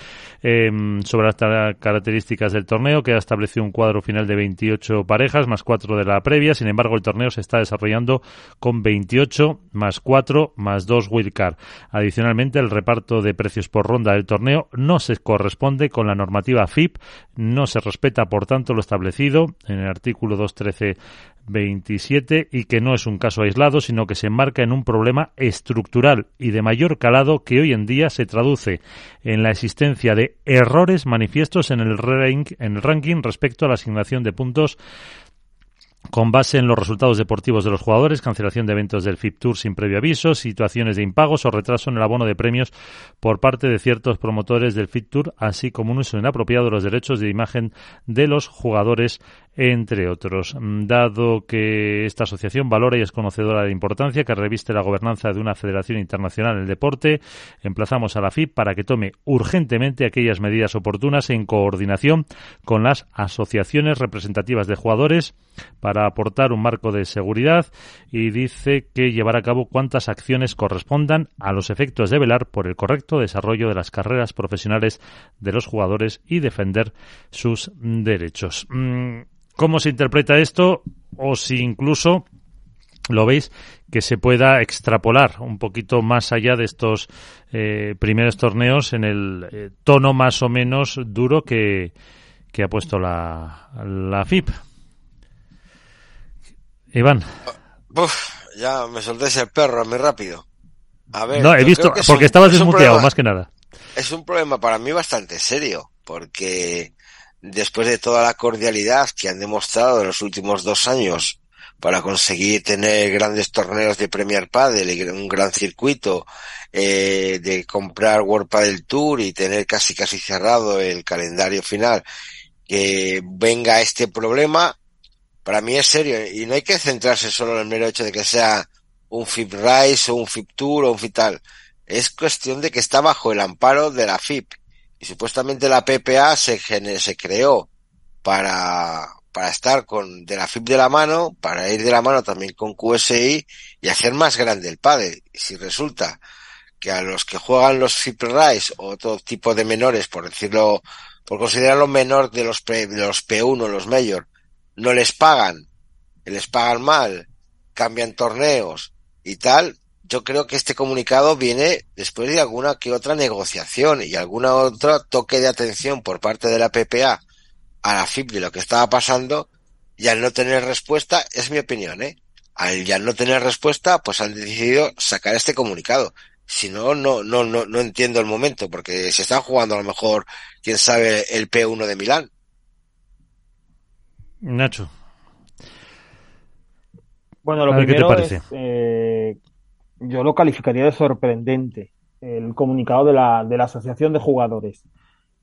em, sobre las características del torneo, que ha establecido un cuadro final de 28 parejas más 4 de la previa. Sin embargo, el torneo se está desarrollando con 28 más 4 más 2 wildcard. Adicionalmente, el reparto de precios por ronda del torneo no se corresponde con la normativa FIP, no se respeta, por tanto, lo establecido en el artículo 213-27 y que no es un caso aislado, sino que se enmarca en un problema estructural y de mayor calado que hoy en día se traduce en la existencia de errores manifiestos en el, en el ranking respecto a la asignación de puntos con base en los resultados deportivos de los jugadores, cancelación de eventos del FIP Tour sin previo aviso, situaciones de impagos o retraso en el abono de premios por parte de ciertos promotores del FIP Tour, así como un uso inapropiado de los derechos de imagen de los jugadores entre otros. Dado que esta asociación valora y es conocedora de la importancia que reviste la gobernanza de una federación internacional en el deporte, emplazamos a la FIP para que tome urgentemente aquellas medidas oportunas en coordinación con las asociaciones representativas de jugadores para aportar un marco de seguridad y dice que llevará a cabo cuantas acciones correspondan a los efectos de velar por el correcto desarrollo de las carreras profesionales de los jugadores y defender sus derechos. Mm, cómo se interpreta esto o si incluso lo veis que se pueda extrapolar un poquito más allá de estos eh, primeros torneos en el eh, tono más o menos duro que, ha puesto la, la FIP. Iván. ya me soltéis el perro muy rápido. A ver, no, he visto, porque estabas desmuteado, más que nada. Es un problema para mí bastante serio, porque después de toda la cordialidad que han demostrado en los últimos dos años para conseguir tener grandes torneos de Premier Padel y un gran circuito, eh, de comprar World Padel Tour y tener casi casi cerrado el calendario final, que venga este problema, para mí es serio y no hay que centrarse solo en el mero hecho de que sea un FIP Rise o un FIP Tour o un FIP tal. Es cuestión de que está bajo el amparo de la FIP y supuestamente la PPA se, se creó para, para estar con de la FIP de la mano, para ir de la mano también con QSI y hacer más grande el padre. Y si resulta que a los que juegan los FIP Rise o otro tipo de menores, por decirlo, por considerarlo menor de los, de los P1, los Mayor, no les pagan, les pagan mal, cambian torneos y tal, yo creo que este comunicado viene después de alguna que otra negociación y alguna otra toque de atención por parte de la PPA a la FIP de lo que estaba pasando y al no tener respuesta, es mi opinión, ¿eh? Al ya no tener respuesta, pues han decidido sacar este comunicado. Si no, no, no, no, no entiendo el momento, porque se están jugando a lo mejor, quién sabe, el P1 de Milán. Nacho. Bueno, lo primero es eh, yo lo calificaría de sorprendente, el comunicado de la, de la Asociación de Jugadores.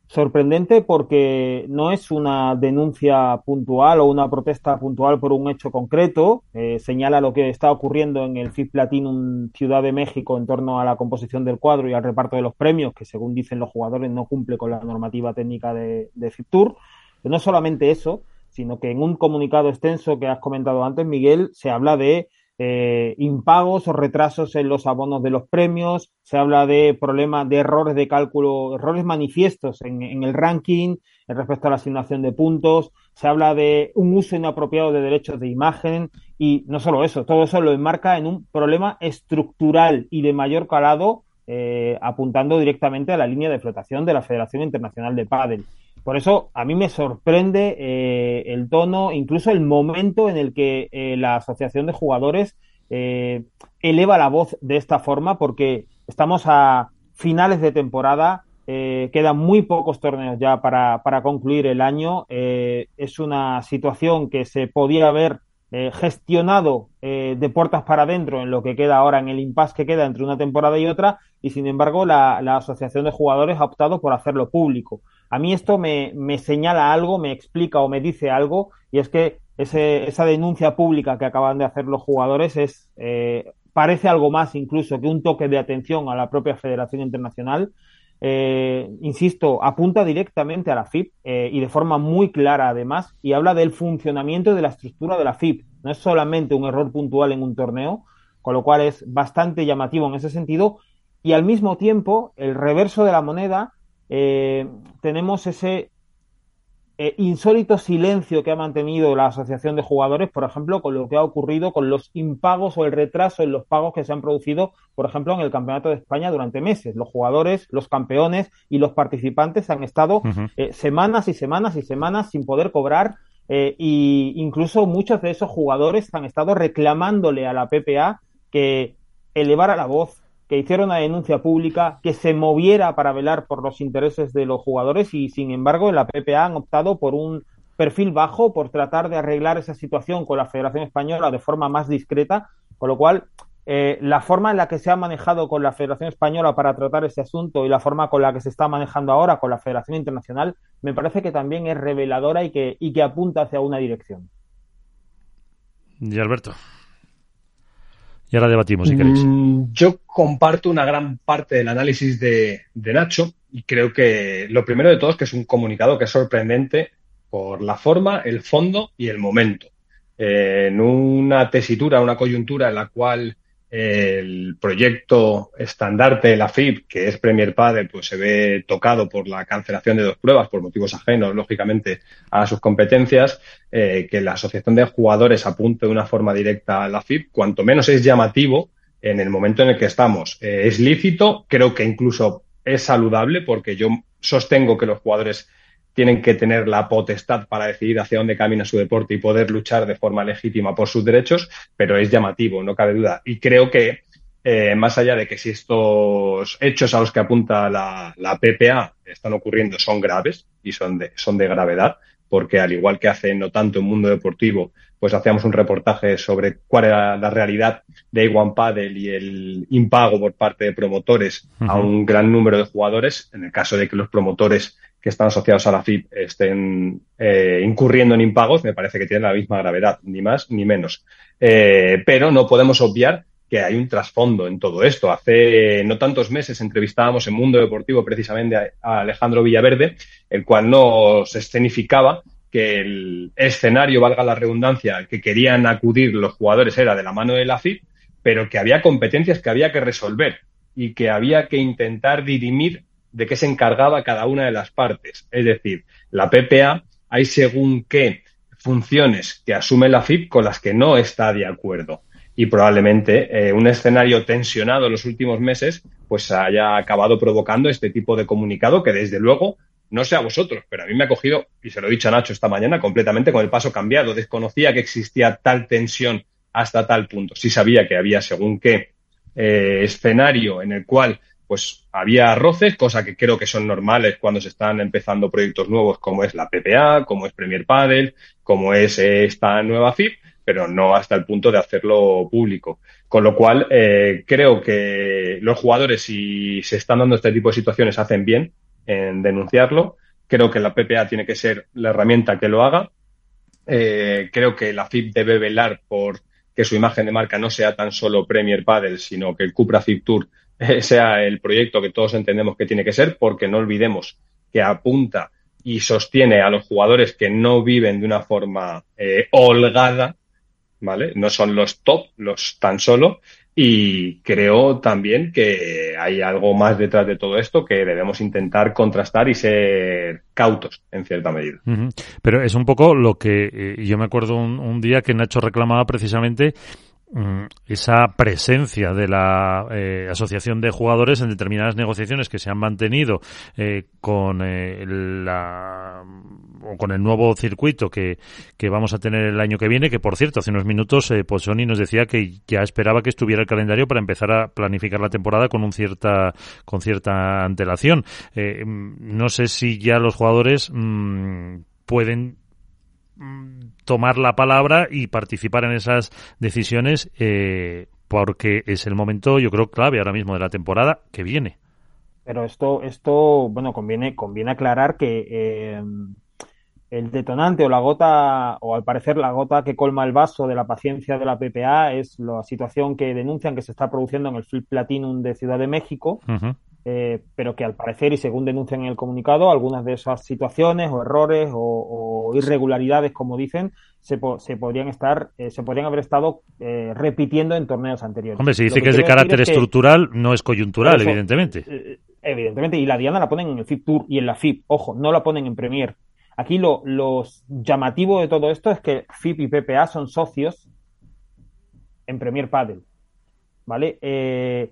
Sorprendente porque no es una denuncia puntual o una protesta puntual por un hecho concreto. Eh, señala lo que está ocurriendo en el FIF Platinum Ciudad de México en torno a la composición del cuadro y al reparto de los premios, que según dicen los jugadores no cumple con la normativa técnica de, de FIP Tour. Pero no solamente eso, sino que en un comunicado extenso que has comentado antes, Miguel, se habla de eh, impagos o retrasos en los abonos de los premios, se habla de problemas de errores de cálculo, errores manifiestos en, el ranking respecto a la asignación de puntos, se habla de un uso inapropiado de derechos de imagen y no solo eso, todo eso lo enmarca en un problema estructural y de mayor calado, eh, apuntando directamente a la línea de flotación de la Federación Internacional de Pádel. Por eso a mí me sorprende eh, el tono, incluso el momento en el que eh, la Asociación de Jugadores eh, eleva la voz de esta forma, porque estamos a finales de temporada, quedan muy pocos torneos ya para, para concluir el año. es una situación que se podía haber gestionado de puertas para adentro en lo que queda ahora, en el impasse que queda entre una temporada y otra, y sin embargo la, la Asociación de Jugadores ha optado por hacerlo público. A mí esto me, me señala algo, me explica o me dice algo, y es que ese, esa denuncia pública que acaban de hacer los jugadores es eh, parece algo más incluso que un toque de atención a la propia Federación Internacional. Eh, insisto, apunta directamente a la FIP eh, y de forma muy clara además y habla del funcionamiento de la estructura de la FIP. No es solamente un error puntual en un torneo, con lo cual es bastante llamativo en ese sentido y al mismo tiempo el reverso de la moneda eh, tenemos ese eh, insólito silencio que ha mantenido la Asociación de Jugadores, por ejemplo, con lo que ha ocurrido con los impagos o el retraso en los pagos que se han producido, por ejemplo, en el Campeonato de España durante meses. Los jugadores, los campeones y los participantes han estado eh, semanas y semanas y semanas sin poder cobrar e incluso muchos de esos jugadores han estado reclamándole a la PPA que elevara la voz, que hiciera una denuncia pública, que se moviera para velar por los intereses de los jugadores y, sin embargo, en la PPA han optado por un perfil bajo, por tratar de arreglar esa situación con la Federación Española de forma más discreta, con lo cual eh, la forma en la que se ha manejado con la Federación Española para tratar ese asunto y la forma con la que se está manejando ahora con la Federación Internacional me parece que también es reveladora y que, y que apunta hacia una dirección. Y Alberto. Y ahora debatimos, si. Mm, yo comparto una gran parte del análisis de, Nacho y creo que lo primero de todo es que es un comunicado que es sorprendente por la forma, el fondo y el momento. Eh, en una tesitura, una coyuntura en la cual el proyecto estandarte de la FIP, que es Premier Padel, pues se ve tocado por la cancelación de dos pruebas por motivos ajenos, lógicamente, a sus competencias, eh, que la Asociación de Jugadores apunte de una forma directa a la FIP, cuanto menos es llamativo en el momento en el que estamos. Eh, es lícito, creo que incluso es saludable, porque yo sostengo que los jugadores tienen que tener la potestad para decidir hacia dónde camina su deporte y poder luchar de forma legítima por sus derechos, pero es llamativo, no cabe duda. Y creo que, eh, más allá de que si estos hechos a los que apunta la, la, PPA están ocurriendo son graves y son de, son de gravedad, porque al igual que hace no tanto en mundo deportivo, pues hacíamos un reportaje sobre cuál era la realidad de A1 Paddle y el impago por parte de promotores a un gran número de jugadores, en el caso de que los promotores que están asociados a la FIP estén eh, incurriendo en impagos, me parece que tienen la misma gravedad, ni más ni menos. Eh, pero no podemos obviar que hay un trasfondo en todo esto. Hace no tantos meses entrevistábamos en Mundo Deportivo precisamente a, Alejandro Villaverde, el cual nos escenificaba que el escenario, valga la redundancia, que querían acudir los jugadores era de la mano de la FIP, pero que había competencias que había que resolver y que había que intentar dirimir de qué se encargaba cada una de las partes. Es decir, la PPA hay según qué funciones que asume la FIP con las que no está de acuerdo. Y probablemente eh, un escenario tensionado en los últimos meses pues haya acabado provocando este tipo de comunicado que desde luego no sé a vosotros, pero a mí me ha cogido, y se lo he dicho a Nacho esta mañana, completamente con el paso cambiado. Desconocía que existía tal tensión hasta tal punto. Sí sabía que había según qué eh, escenario en el cual pues había roces, cosa que creo que son normales cuando se están empezando proyectos nuevos como es la PPA, como es Premier Padel, como es eh, esta nueva FIP, pero no hasta el punto de hacerlo público. Con lo cual, eh, creo que los jugadores, si se están dando este tipo de situaciones, hacen bien en denunciarlo. Creo que la PPA tiene que ser la herramienta que lo haga. Eh, creo que la FIP debe velar por que su imagen de marca no sea tan solo Premier Padel, sino que el Cupra FIP Tour sea el proyecto que todos entendemos que tiene que ser, porque no olvidemos que apunta y sostiene a los jugadores que no viven de una forma eh, holgada, ¿vale? No son los top, los tan solo. Y creo también que hay algo más detrás de todo esto que debemos intentar contrastar y ser cautos en cierta medida. Pero es un poco lo que eh, yo me acuerdo un, día que Nacho reclamaba precisamente esa presencia de la eh, asociación de jugadores en determinadas negociaciones que se han mantenido eh, con eh, o con el nuevo circuito que, que, vamos a tener el año que viene que por cierto hace unos minutos eh, Pozzoni nos decía que ya esperaba que estuviera el calendario para empezar a planificar la temporada con un cierta con cierta antelación. No sé si ya los jugadores mmm, pueden Mm, tomar la palabra y participar en esas decisiones eh, porque es el momento, yo creo, clave ahora mismo de la temporada que viene. Pero esto, esto bueno, conviene, conviene aclarar que eh, el detonante o la gota, o al parecer la gota que colma el vaso de la paciencia de la PPA es la situación que denuncian que se está produciendo en el Flip Platinum de Ciudad de México, eh, pero que al parecer, y según denuncian en el comunicado, algunas de esas situaciones o errores o, irregularidades, como dicen, se, se podrían estar, eh, se podrían haber estado eh, repitiendo en torneos anteriores. Hombre, se dice que es de carácter estructural, no es coyuntural, evidentemente. evidentemente, y la Diana la ponen en el FIP Tour y en la FIP, ojo, no la ponen en Premier. Aquí lo, llamativo de todo esto es que FIP y PPA son socios en Premier Padel. ¿Vale? Eh,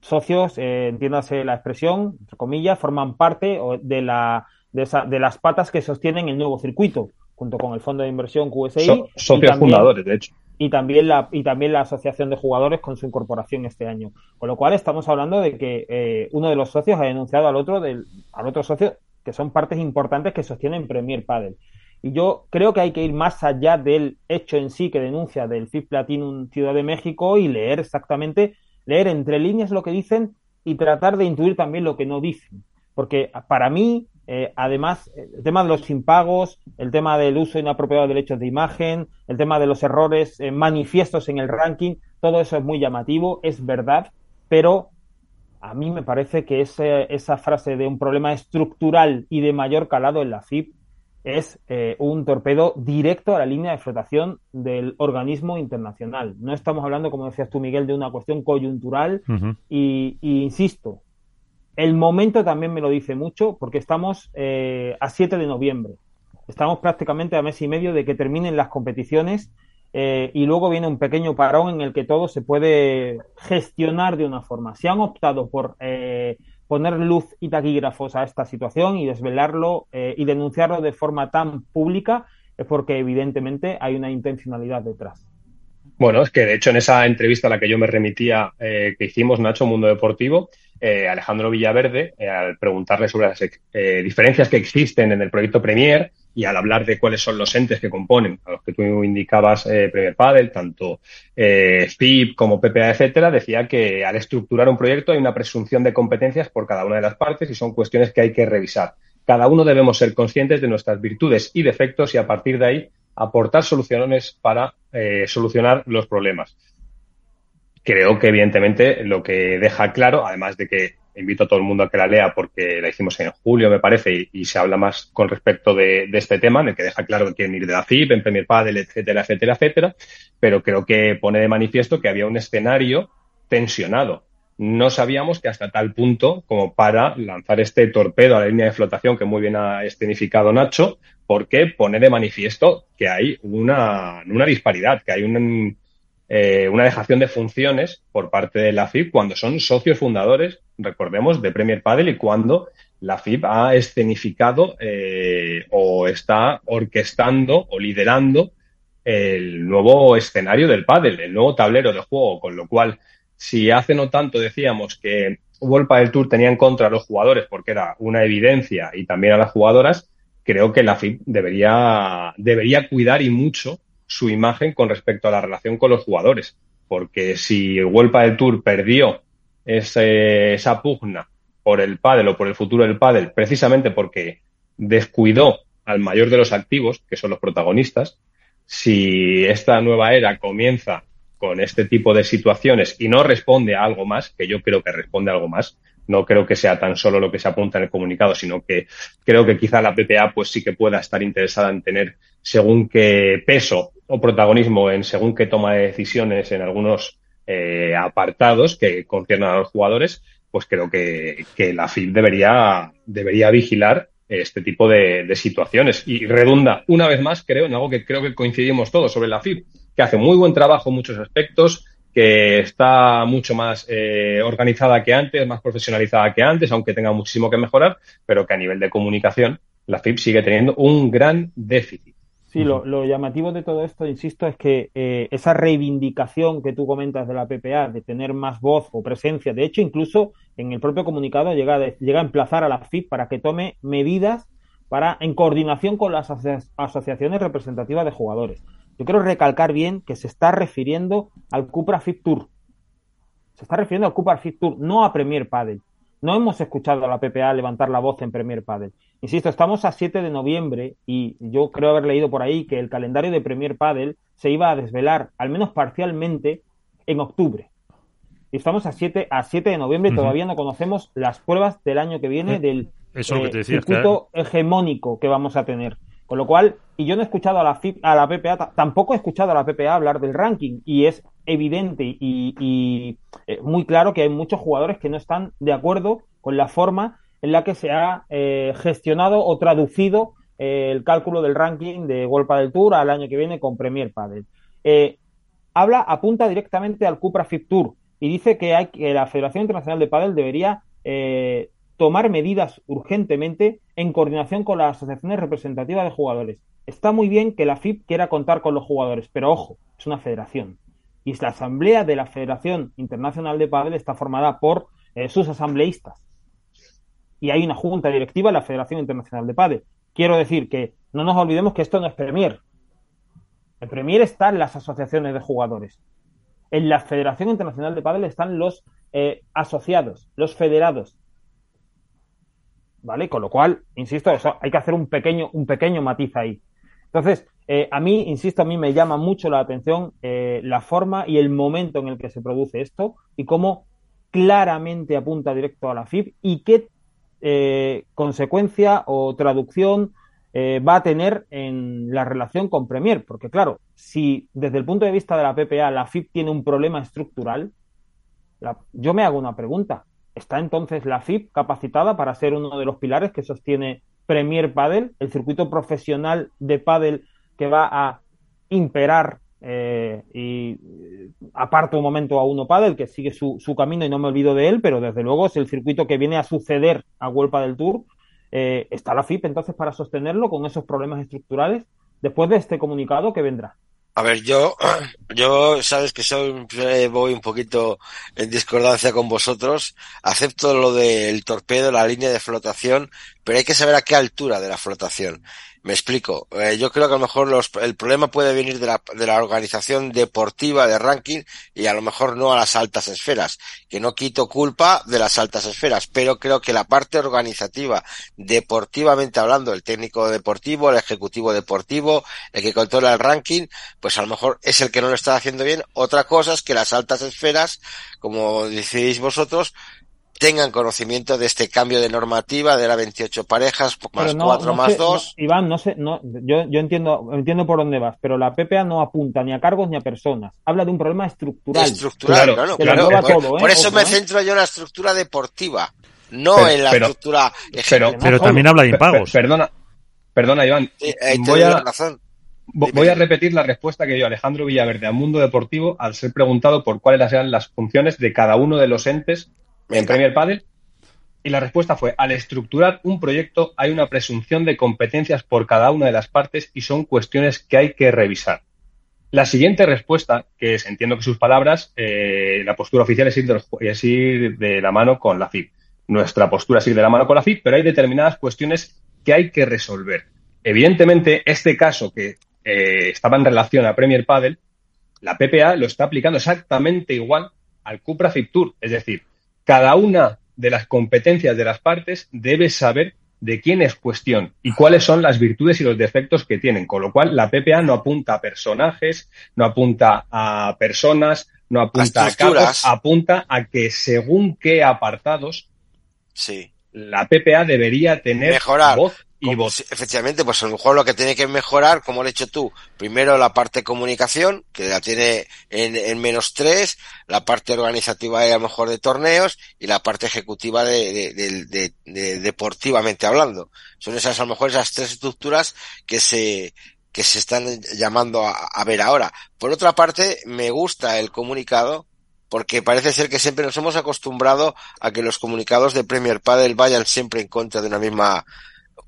socios, eh, entiéndase la expresión, entre comillas, forman parte de, la, de, las patas que sostienen el nuevo circuito, junto con el fondo de inversión QSI. socios fundadores, de hecho. Y también, la, y también la asociación de jugadores con su incorporación este año. Con lo cual estamos hablando de que eh, uno de los socios ha denunciado al otro, del, al otro socio, que son partes importantes que sostienen Premier Padel. Y yo creo que hay que ir más allá del hecho en sí que denuncia del FIF Platinum Ciudad de México y leer exactamente leer entre líneas lo que dicen y tratar de intuir también lo que no dicen. Porque para mí, eh, además, el tema de los impagos, el tema del uso inapropiado de derechos de imagen, el tema de los errores eh, manifiestos en el ranking, todo eso es muy llamativo, es verdad, pero a mí me parece que esa frase de un problema estructural y de mayor calado en la FIP es eh, un torpedo directo a la línea de flotación del organismo internacional. No estamos hablando, como decías tú, Miguel, de una cuestión coyuntural y, insisto, el momento también me lo dice mucho porque estamos eh, a 7 de noviembre. Estamos prácticamente a mes y medio de que terminen las competiciones eh, y luego viene un pequeño parón en el que todo se puede gestionar de una forma. Si han optado por poner luz y taquígrafos a esta situación y desvelarlo eh, y denunciarlo de forma tan pública es porque evidentemente hay una intencionalidad detrás. Bueno, es que de hecho en esa entrevista a la que yo me remitía eh, que hicimos, Nacho, Mundo Deportivo, eh, Alejandro Villaverde, al preguntarle sobre las diferencias que existen en el proyecto Premier, y al hablar de cuáles son los entes que componen, a los que tú indicabas eh, Premier Padel, tanto eh, FIP como PPA, etcétera, decía que al estructurar un proyecto hay una presunción de competencias por cada una de las partes y son cuestiones que hay que revisar. Cada uno debemos ser conscientes de nuestras virtudes y defectos y a partir de ahí aportar soluciones para eh, solucionar los problemas. Creo que evidentemente lo que deja claro, además de que invito a todo el mundo a que la lea porque la hicimos en julio, me parece, y, se habla más con respecto de, este tema, en el que deja claro que quieren ir de la FIP, en Premier Padel, etcétera, etcétera, etcétera, pero creo que pone de manifiesto que había un escenario tensionado. No sabíamos que hasta tal punto como para lanzar este torpedo a la línea de flotación que muy bien ha escenificado Nacho, porque pone de manifiesto que hay una, una disparidad, que hay un, eh, una dejación de funciones por parte de la FIP cuando son socios fundadores, recordemos, de Premier Padel y cuando la FIP ha escenificado eh, o está orquestando o liderando el nuevo escenario del pádel, el nuevo tablero de juego, con lo cual, si hace no tanto decíamos que World Padel Tour tenía en contra a los jugadores porque era una evidencia y también a las jugadoras, creo que la FIP debería, debería cuidar y mucho su imagen con respecto a la relación con los jugadores. Porque si el World del Tour perdió esa pugna por el pádel o por el futuro del pádel, precisamente porque descuidó al mayor de los activos, que son los protagonistas, si esta nueva era comienza con este tipo de situaciones y no responde a algo más, que yo creo que responde a algo más, No creo que sea tan solo lo que se apunta en el comunicado, sino que creo que quizá la PPA pues sí que pueda estar interesada en tener según qué peso o protagonismo en según qué toma de decisiones en algunos eh, apartados que conciernan a los jugadores, pues creo que, la FIB debería, debería vigilar este tipo de, situaciones. Y redunda, una vez más, creo, en algo que creo que coincidimos todos sobre la FIB, que hace muy buen trabajo en muchos aspectos, que está mucho más eh, organizada que antes, más profesionalizada que antes, aunque tenga muchísimo que mejorar, pero que a nivel de comunicación la FIB sigue teniendo un gran déficit. Sí, lo, llamativo de todo esto, insisto, es que eh, esa reivindicación que tú comentas de la PPA, de tener más voz o presencia, de hecho, incluso en el propio comunicado llega, llega a emplazar a la FIP para que tome medidas para, en coordinación con las asociaciones representativas de jugadores. Yo quiero recalcar bien que se está refiriendo al Cupra FIP Tour. Se está refiriendo al Cupra FIP Tour, no a Premier Padel. No hemos escuchado a la PPA levantar la voz en Premier Padel. Insisto, estamos a 7 de noviembre y yo creo haber leído por ahí que el calendario de Premier Padel se iba a desvelar, al menos parcialmente, en octubre. Y estamos a 7, a 7 de noviembre y todavía no conocemos las pruebas del año que viene eh, del eh, circuito hegemónico que vamos a tener. Con lo cual, y yo no he escuchado a la, a la PPA, tampoco he escuchado a la PPA hablar del ranking, y es evidente y, eh, muy claro que hay muchos jugadores que no están de acuerdo con la forma en la que se ha eh, gestionado o traducido eh, el cálculo del ranking de World del Tour al año que viene con Premier Padel. habla, apunta directamente al Cupra Fit Tour y dice que, hay, que la Federación Internacional de Padel debería tomar medidas urgentemente en coordinación con las asociaciones representativas de jugadores. Está muy bien que la FIP quiera contar con los jugadores, pero ojo, es una federación. Y la asamblea de la Federación Internacional de Padel está formada por eh, sus asambleístas. Y hay una junta directiva de la Federación Internacional de Padel. Quiero decir que no nos olvidemos que esto no es Premier. El Premier está en las asociaciones de jugadores. En la Federación Internacional de Padel están los eh, asociados, los federados, ¿vale? Con lo cual, insisto, hay que hacer un pequeño, un pequeño matiz ahí. Entonces, eh, a mí, insisto, a mí me llama mucho la atención eh, la forma y el momento en el que se produce esto y cómo claramente apunta directo a la FIP y qué eh, consecuencia o traducción va a tener en la relación con Premier. Porque claro, si desde el punto de vista de la PPA la FIP tiene un problema estructural, yo me hago una pregunta. ¿Está entonces la FIP capacitada para ser uno de los pilares que sostiene Premier Padel, el circuito profesional de Padel que va a imperar eh, y eh, aparto un momento a uno Padel que sigue su, camino y no me olvido de él, pero desde luego es el circuito que viene a suceder a World Padel Tour. Eh, ¿Está la FIP entonces para sostenerlo con esos problemas estructurales después de este comunicado que vendrá? A ver, yo, yo, sabes que soy, voy un poquito en discordancia con vosotros. Acepto lo del torpedo, la línea de flotación, pero hay que saber a qué altura de la flotación. Me explico. Eh, yo creo que a lo mejor los, el problema puede venir de la, de la organización deportiva de ranking y a lo mejor no a las altas esferas. Que no quito culpa de las altas esferas, pero creo que la parte organizativa, deportivamente hablando, el técnico deportivo, el ejecutivo deportivo, el que controla el ranking, pues a lo mejor es el que no lo está haciendo bien. Otra cosa es que las altas esferas, como decís vosotros, tengan conocimiento de este cambio de normativa de la 28 parejas más 4 más 2. Iván, no sé, no, yo, yo entiendo, entiendo por dónde vas, pero la PPA no apunta ni a cargos ni a personas. Habla de un problema estructural. Estructural, claro, claro. por, eso me ¿eh? centro yo en la estructura deportiva, no en la estructura pero, pero, también habla de impagos. perdona, perdona, Iván. voy a, razón. Voy a repetir la respuesta que dio Alejandro Villaverde a Mundo Deportivo al ser preguntado por cuáles eran las funciones de cada uno de los entes en Premier Padel. Y la respuesta fue, al estructurar un proyecto hay una presunción de competencias por cada una de las partes y son cuestiones que hay que revisar. La siguiente respuesta, que es, entiendo que sus palabras, eh, la postura oficial es ir, de es ir, de la mano con la FIP. Nuestra postura es ir de la mano con la FIP, pero hay determinadas cuestiones que hay que resolver. Evidentemente, este caso que eh, estaba en relación a Premier Padel, la PPA lo está aplicando exactamente igual al Cupra FIP Tour. Es decir, cada una de las competencias de las partes debe saber de quién es cuestión y cuáles son las virtudes y los defectos que tienen. Con lo cual, la PPA no apunta a personajes, no apunta a personas, no apunta a, a apunta a que según qué apartados Sí. La PPA debería tener Mejorar. voz y. Efectivamente, pues a lo mejor lo que tiene que mejorar, como lo has hecho tú, primero la parte de comunicación, que la tiene en, en menos tres, la parte organizativa a lo mejor de torneos y la parte ejecutiva de, de, de, de, deportivamente hablando. Son esas a lo mejor esas tres estructuras que se, que se están llamando a, a ver ahora. Por otra parte, me gusta el comunicado porque parece ser que siempre nos hemos acostumbrado a que los comunicados de Premier Padel vayan siempre en contra de una misma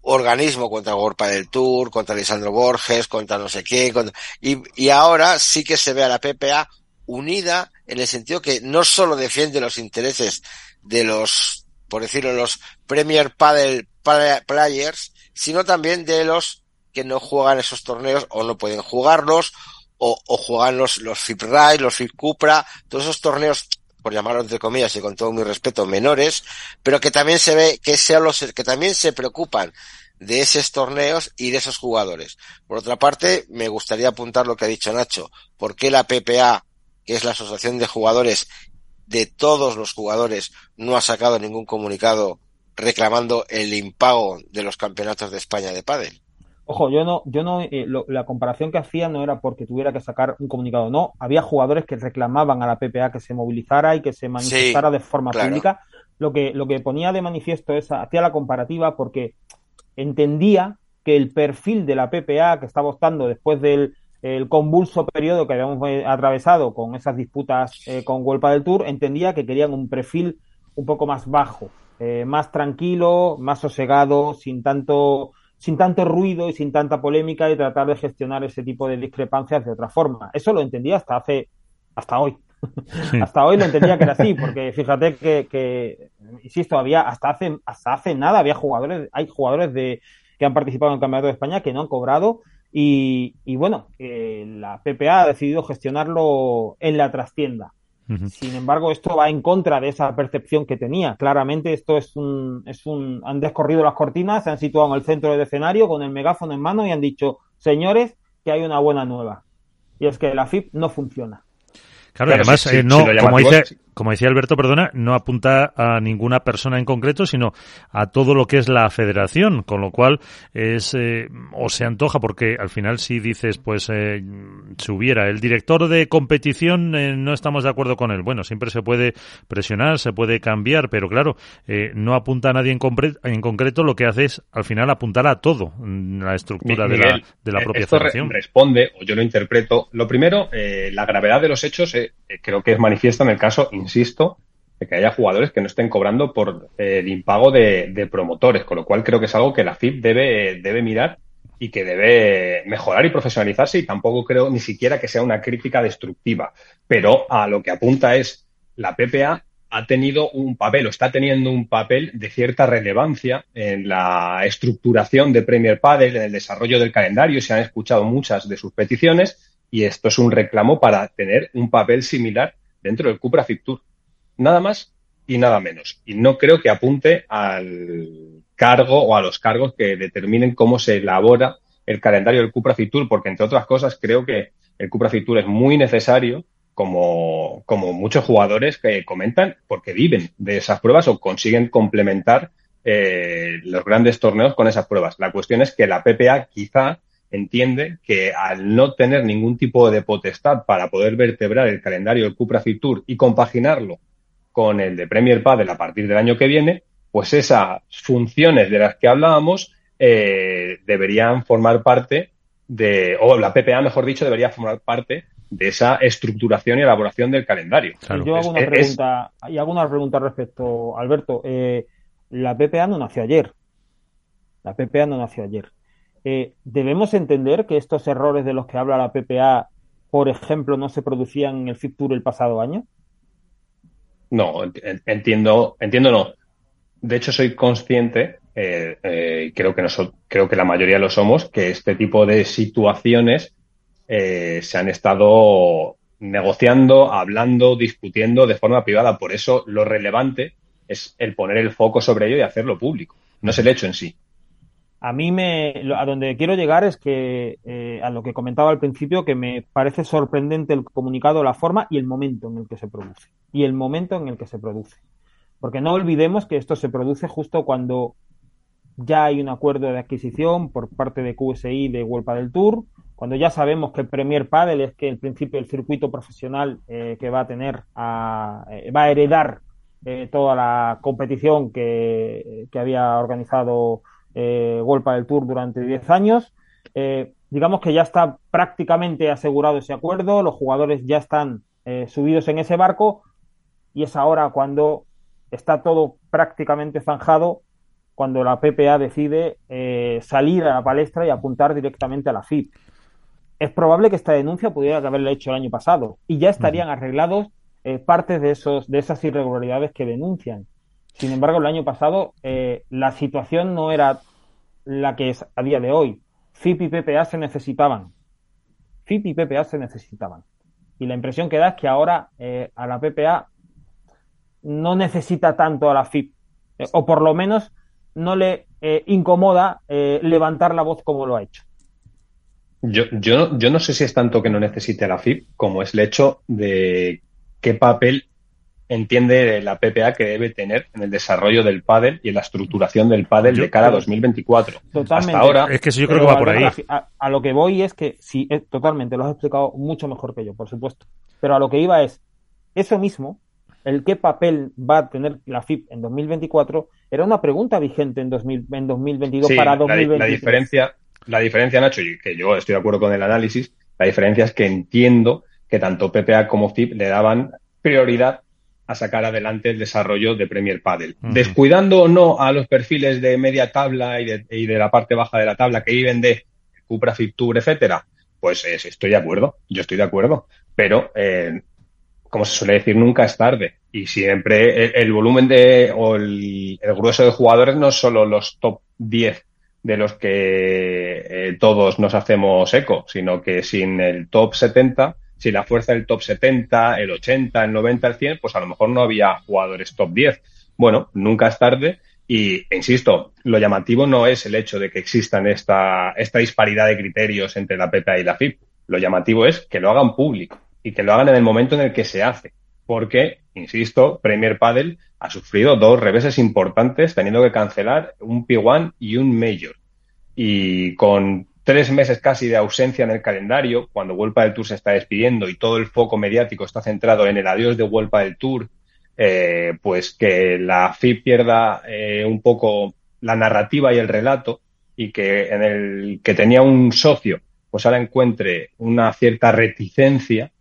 organismo, contra Gorpa del Tour, contra Lisandro Borges, contra no sé quién, contra... y, y ahora sí que se ve a la PPA unida en el sentido que no solo defiende los intereses de los, por decirlo, los Premier Padel Players, sino también de los que no juegan esos torneos o no pueden jugarlos o, o juegan los, los FIP Rai, los FIP Cupra, todos esos torneos por llamarlo entre comillas y con todo mi respeto, menores, pero que también se ve que sean los que también se preocupan de esos torneos y de esos jugadores. Por otra parte, me gustaría apuntar lo que ha dicho Nacho. ¿Por qué la PPA, que es la Asociación de Jugadores de todos los jugadores, no ha sacado ningún comunicado reclamando el impago de los campeonatos de España de pádel? Ojo, yo no, yo no, eh, lo, la comparación que hacía no era porque tuviera que sacar un comunicado, no, había jugadores que reclamaban a la PPA que se movilizara y que se manifestara sí, de forma claro. pública. Lo que, lo que ponía de manifiesto es, hacía la comparativa porque entendía que el perfil de la PPA que estaba optando después del el convulso periodo que habíamos atravesado con esas disputas eh, con Golpa del Tour, entendía que querían un perfil un poco más bajo, eh, más tranquilo, más sosegado, sin tanto sin tanto ruido y sin tanta polémica y tratar de gestionar ese tipo de discrepancias de otra forma. Eso lo entendía hasta hace, hasta hoy. Sí. hasta hoy lo entendía que era así, porque fíjate que, que, insisto, había hasta hace, hasta hace nada había jugadores, hay jugadores de que han participado en el Campeonato de España que no han cobrado y, y bueno, eh, la PPA ha decidido gestionarlo en la trastienda. Sin embargo, esto va en contra de esa percepción que tenía. Claramente, esto es un, es un, han descorrido las cortinas, se han situado en el centro del escenario con el megáfono en mano y han dicho, señores, que hay una buena nueva. Y es que la FIP no funciona. Claro, Pero además, si, eh, no, si como dice, como decía Alberto, perdona, no apunta a ninguna persona en concreto, sino a todo lo que es la federación, con lo cual es eh, o se antoja, porque al final si dices, pues eh, si hubiera el director de competición, eh, no estamos de acuerdo con él. Bueno, siempre se puede presionar, se puede cambiar, pero claro, eh, no apunta a nadie en, en, concreto, lo que hace es al final apuntar a todo, mm, la estructura Miguel, de, la, de la propia esto federación. Re responde, o yo lo interpreto, lo primero, la gravedad de los hechos creo que es manifiesta en el caso insisto, de que haya jugadores que no estén cobrando por eh, el impago de, de, promotores, con lo cual creo que es algo que la FIP debe, debe mirar y que debe mejorar y profesionalizarse y tampoco creo ni siquiera que sea una crítica destructiva. Pero a lo que apunta es la PPA ha tenido un papel o está teniendo un papel de cierta relevancia en la estructuración de Premier Padel, en el desarrollo del calendario. Se han escuchado muchas de sus peticiones y esto es un reclamo para tener un papel similar dentro del Cupra Fit Tour. Nada más y nada menos. Y no creo que apunte al cargo o a los cargos que determinen cómo se elabora el calendario del Cupra Fit Tour, porque entre otras cosas creo que el Cupra Fit Tour es muy necesario como, como muchos jugadores que comentan porque viven de esas pruebas o consiguen complementar eh, los grandes torneos con esas pruebas. La cuestión es que la PPA quizá entiende que al no tener ningún tipo de potestad para poder vertebrar el calendario del Cupra Tour y compaginarlo con el de Premier Padel a partir del año que viene, pues esas funciones de las que hablábamos eh, deberían formar parte de, o la PPA, mejor dicho, debería formar parte de esa estructuración y elaboración del calendario. Claro. Yo hago una, es, pregunta, es... y hago una pregunta respecto, Alberto. Eh, la PPA no nació ayer. La PPA no nació ayer. Eh, ¿Debemos entender que estos errores de los que habla la PPA, por ejemplo, no se producían en el FIP Tour el pasado año? No, entiendo, entiendo no. De hecho, soy consciente, eh, eh, creo, que nosotros, creo que la mayoría lo somos, que este tipo de situaciones eh, se han estado negociando, hablando, discutiendo de forma privada. Por eso lo relevante es el poner el foco sobre ello y hacerlo público. No es el hecho en sí a mí me a donde quiero llegar es que eh, a lo que comentaba al principio que me parece sorprendente el comunicado la forma y el momento en el que se produce. Y el momento en el que se produce. Porque no olvidemos que esto se produce justo cuando ya hay un acuerdo de adquisición por parte de QSI de World del Tour, cuando ya sabemos que el Premier Padel es que el principio del circuito profesional eh, que va a tener, a, eh, va a heredar eh, toda la competición que, que había organizado eh, World del Tour durante 10 años. digamos que ya está prácticamente asegurado ese acuerdo, los jugadores ya están subidos en ese barco y es ahora cuando está todo prácticamente zanjado cuando la PPA decide eh, salir a la palestra y apuntar directamente a la FIP. Es probable que esta denuncia pudiera haberla hecho el año pasado y ya estarían arreglados eh, partes de, esos, de esas irregularidades que denuncian. Sin embargo, el año pasado eh, la situación no era la que es a día de hoy. FIP y PPA se necesitaban. FIP y PPA se necesitaban. Y la impresión que da es que ahora a la PPA no necesita tanto a la FIP. o por lo menos no le eh, incomoda eh, levantar la voz como lo ha hecho. Yo, yo, yo no sé si es tanto que no necesite la FIP como es el hecho de qué papel entiende la PPA que debe tener en el desarrollo del pádel y en la estructuración del pádel de cara a 2024. Totalmente. Hasta ahora, es que yo creo que va por ahí. A, lo que voy es que sí, totalmente, lo has explicado mucho mejor que yo, por supuesto. Pero a lo que iba es eso mismo, el qué papel va a tener la FIP en 2024 era una pregunta vigente en, 2000, en 2022 para 2023. La, la, diferencia, la diferencia, Nacho, y que yo estoy de acuerdo con el análisis, la diferencia es que entiendo que tanto PPA como FIP le daban prioridad a sacar adelante el desarrollo de Premier Padel. Descuidando o no a los perfiles de media tabla y de, y de, la parte baja de la tabla que viven de Cupra, Tour, etcétera, pues estoy de acuerdo, yo estoy de acuerdo. Pero eh, como se suele decir, nunca es tarde. Y siempre el, volumen de, o el, grueso de jugadores no es solo los top 10 de los que eh, todos nos hacemos eco, sino que sin el top 70, sin la fuerza del top 70, el 80, el 90, el 100, pues a lo mejor no había jugadores top 10. Bueno, nunca es tarde y, insisto, lo llamativo no es el hecho de que existan esta, esta disparidad de criterios entre la PPA y la FIP. Lo llamativo es que lo hagan público y que lo hagan en el momento en el que se hace. Porque, insisto, Premier Padel ha sufrido dos reveses importantes teniendo que cancelar un P1 y un Major. Y con tres meses casi de ausencia en el calendario, cuando World del Tour se está despidiendo y todo el foco mediático está centrado en el adiós de World del Tour, eh, pues que la FIP pierda eh, un poco la narrativa y el relato y que en el que tenía un socio, pues ahora encuentre una cierta reticencia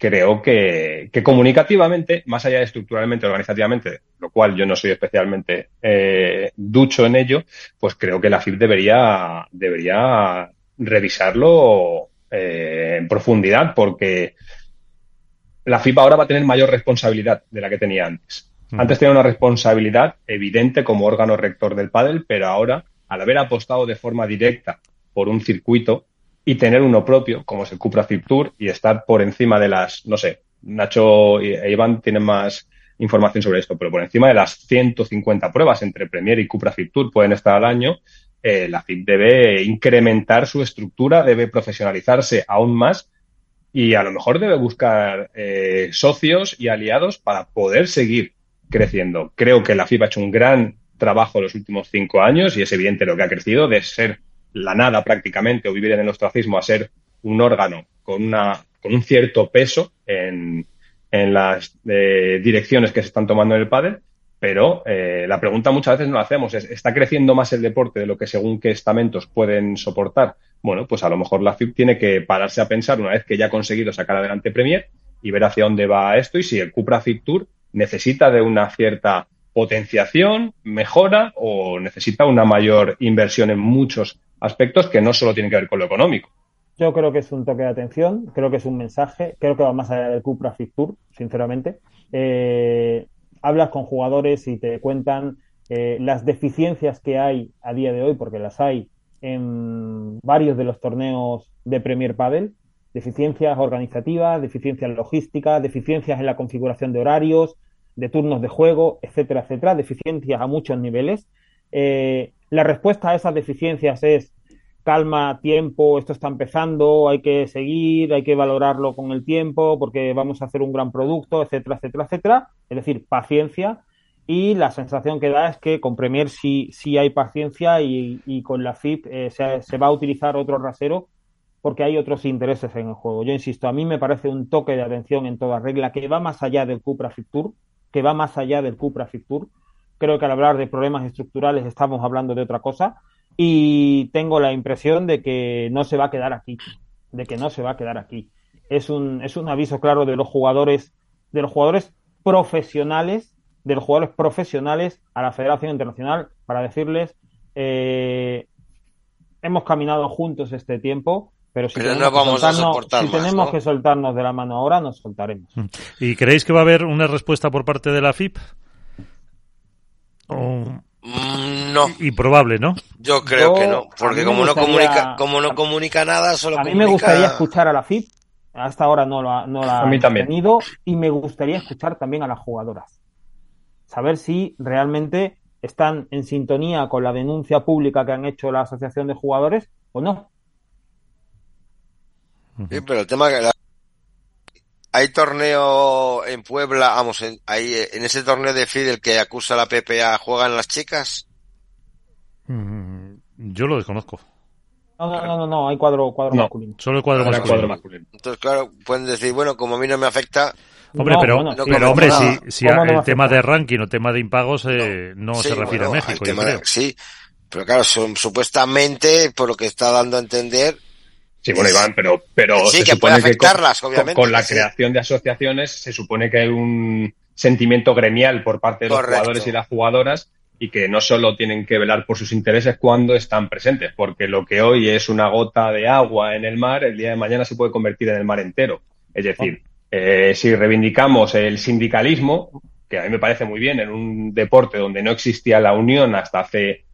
creo que, comunicativamente, más allá de estructuralmente, organizativamente, lo cual yo no soy especialmente eh, ducho en ello, pues creo que la FIP debería, debería revisarlo eh, en profundidad porque la FIP ahora va a tener mayor responsabilidad de la que tenía antes. Mm. Antes tenía una responsabilidad evidente como órgano rector del pádel, pero ahora, al haber apostado de forma directa por un circuito, y tener uno propio, como es el Cupra Zip Tour, y estar por encima de las, no sé, Nacho e Iván tienen más información sobre esto, pero por encima de las 150 pruebas entre Premier y Cupra Zip Tour pueden estar al año, eh, la FIP debe incrementar su estructura, debe profesionalizarse aún más y a lo mejor debe buscar eh, socios y aliados para poder seguir creciendo. Creo que la FIP ha hecho un gran trabajo en los últimos cinco años y es evidente lo que ha crecido de ser la nada prácticamente o vivir en el ostracismo a ser un órgano con, una, con un cierto peso en, en las eh, direcciones que se están tomando en el pádel, pero eh, la pregunta muchas veces no la hacemos es, ¿está creciendo más el deporte de lo que según qué estamentos pueden soportar? Bueno, pues a lo mejor la FIP tiene que pararse a pensar una vez que ya ha conseguido sacar adelante Premier y ver hacia dónde va esto y si el Cupra FIP Tour necesita de una cierta potenciación, mejora o necesita una mayor inversión en muchos aspectos que no solo tienen que ver con lo económico. Yo creo que es un toque de atención, creo que es un mensaje, creo que va más allá del Cupra Fit Tour, sinceramente. Eh, hablas con jugadores y te cuentan eh, las deficiencias que hay a día de hoy, porque las hay en varios de los torneos de Premier Padel, deficiencias organizativas, deficiencias logísticas, deficiencias en la configuración de horarios, de turnos de juego, etcétera, etcétera, deficiencias a muchos niveles. Eh, la respuesta a esas deficiencias es calma, tiempo, esto está empezando, hay que seguir, hay que valorarlo con el tiempo porque vamos a hacer un gran producto, etcétera, etcétera, etcétera. Es decir, paciencia. y la sensación que da es que con Premier sí, sí hay paciencia y, con la FIP eh, se, va a utilizar otro rasero porque hay otros intereses en el juego. Yo insisto, a mí me parece un toque de atención en toda regla que va más allá del Cupra FIP Tour, que va más allá del Cupra FIP Tour. Creo que al hablar de problemas estructurales estamos hablando de otra cosa y tengo la impresión de que no se va a quedar aquí, de que no se va a quedar aquí. Es un, es un aviso claro de los jugadores, de los jugadores profesionales, de los jugadores profesionales a la Federación Internacional para decirles eh, hemos caminado juntos este tiempo, pero si tenemos, vamos que, si tenemos que soltarnos de la mano ahora, nos soltaremos. Mm. ¿Y creéis que va a haber una respuesta por parte de la FIP? Mm, no. Improbable, ¿no? Yo creo que no, porque como no comunica, como no comunica nada, solo A mí me gustaría escuchar a la FIP, hasta ahora no la, no la ha tenido, y me gustaría escuchar también a las jugadoras. Saber si realmente están en sintonía con la denuncia pública que han hecho la Asociación de Jugadores o no. Sí, pero el tema que hay torneo en Puebla, vamos, en, hay, en ese torneo de Fidel que acusa a la PPA, ¿juegan las chicas? Mm, yo lo desconozco. No, no, no, no, hay cuadro, cuadro masculino. Solo el cuadro masculino. Entonces, claro, pueden decir, bueno, como a mí no me afecta. Hombre, pero, pero hombre, si, si el tema de ranking o tema de impagos eh, no, se refiere a México, yo creo. Sí, pero claro, son, supuestamente, por lo que está dando a entender, Sí, bueno, Iván, pero, pero sí, que puede afectarlas, obviamente. Con, la creación de asociaciones se supone que hay un sentimiento gremial por parte de los jugadores y las jugadoras y que no solo tienen que velar por sus intereses cuando están presentes, porque lo que hoy es una gota de agua en el mar, el día de mañana se puede convertir en el mar entero. Es decir, eh, si reivindicamos el sindicalismo, que a mí me parece muy bien en un deporte donde no existía la unión hasta hace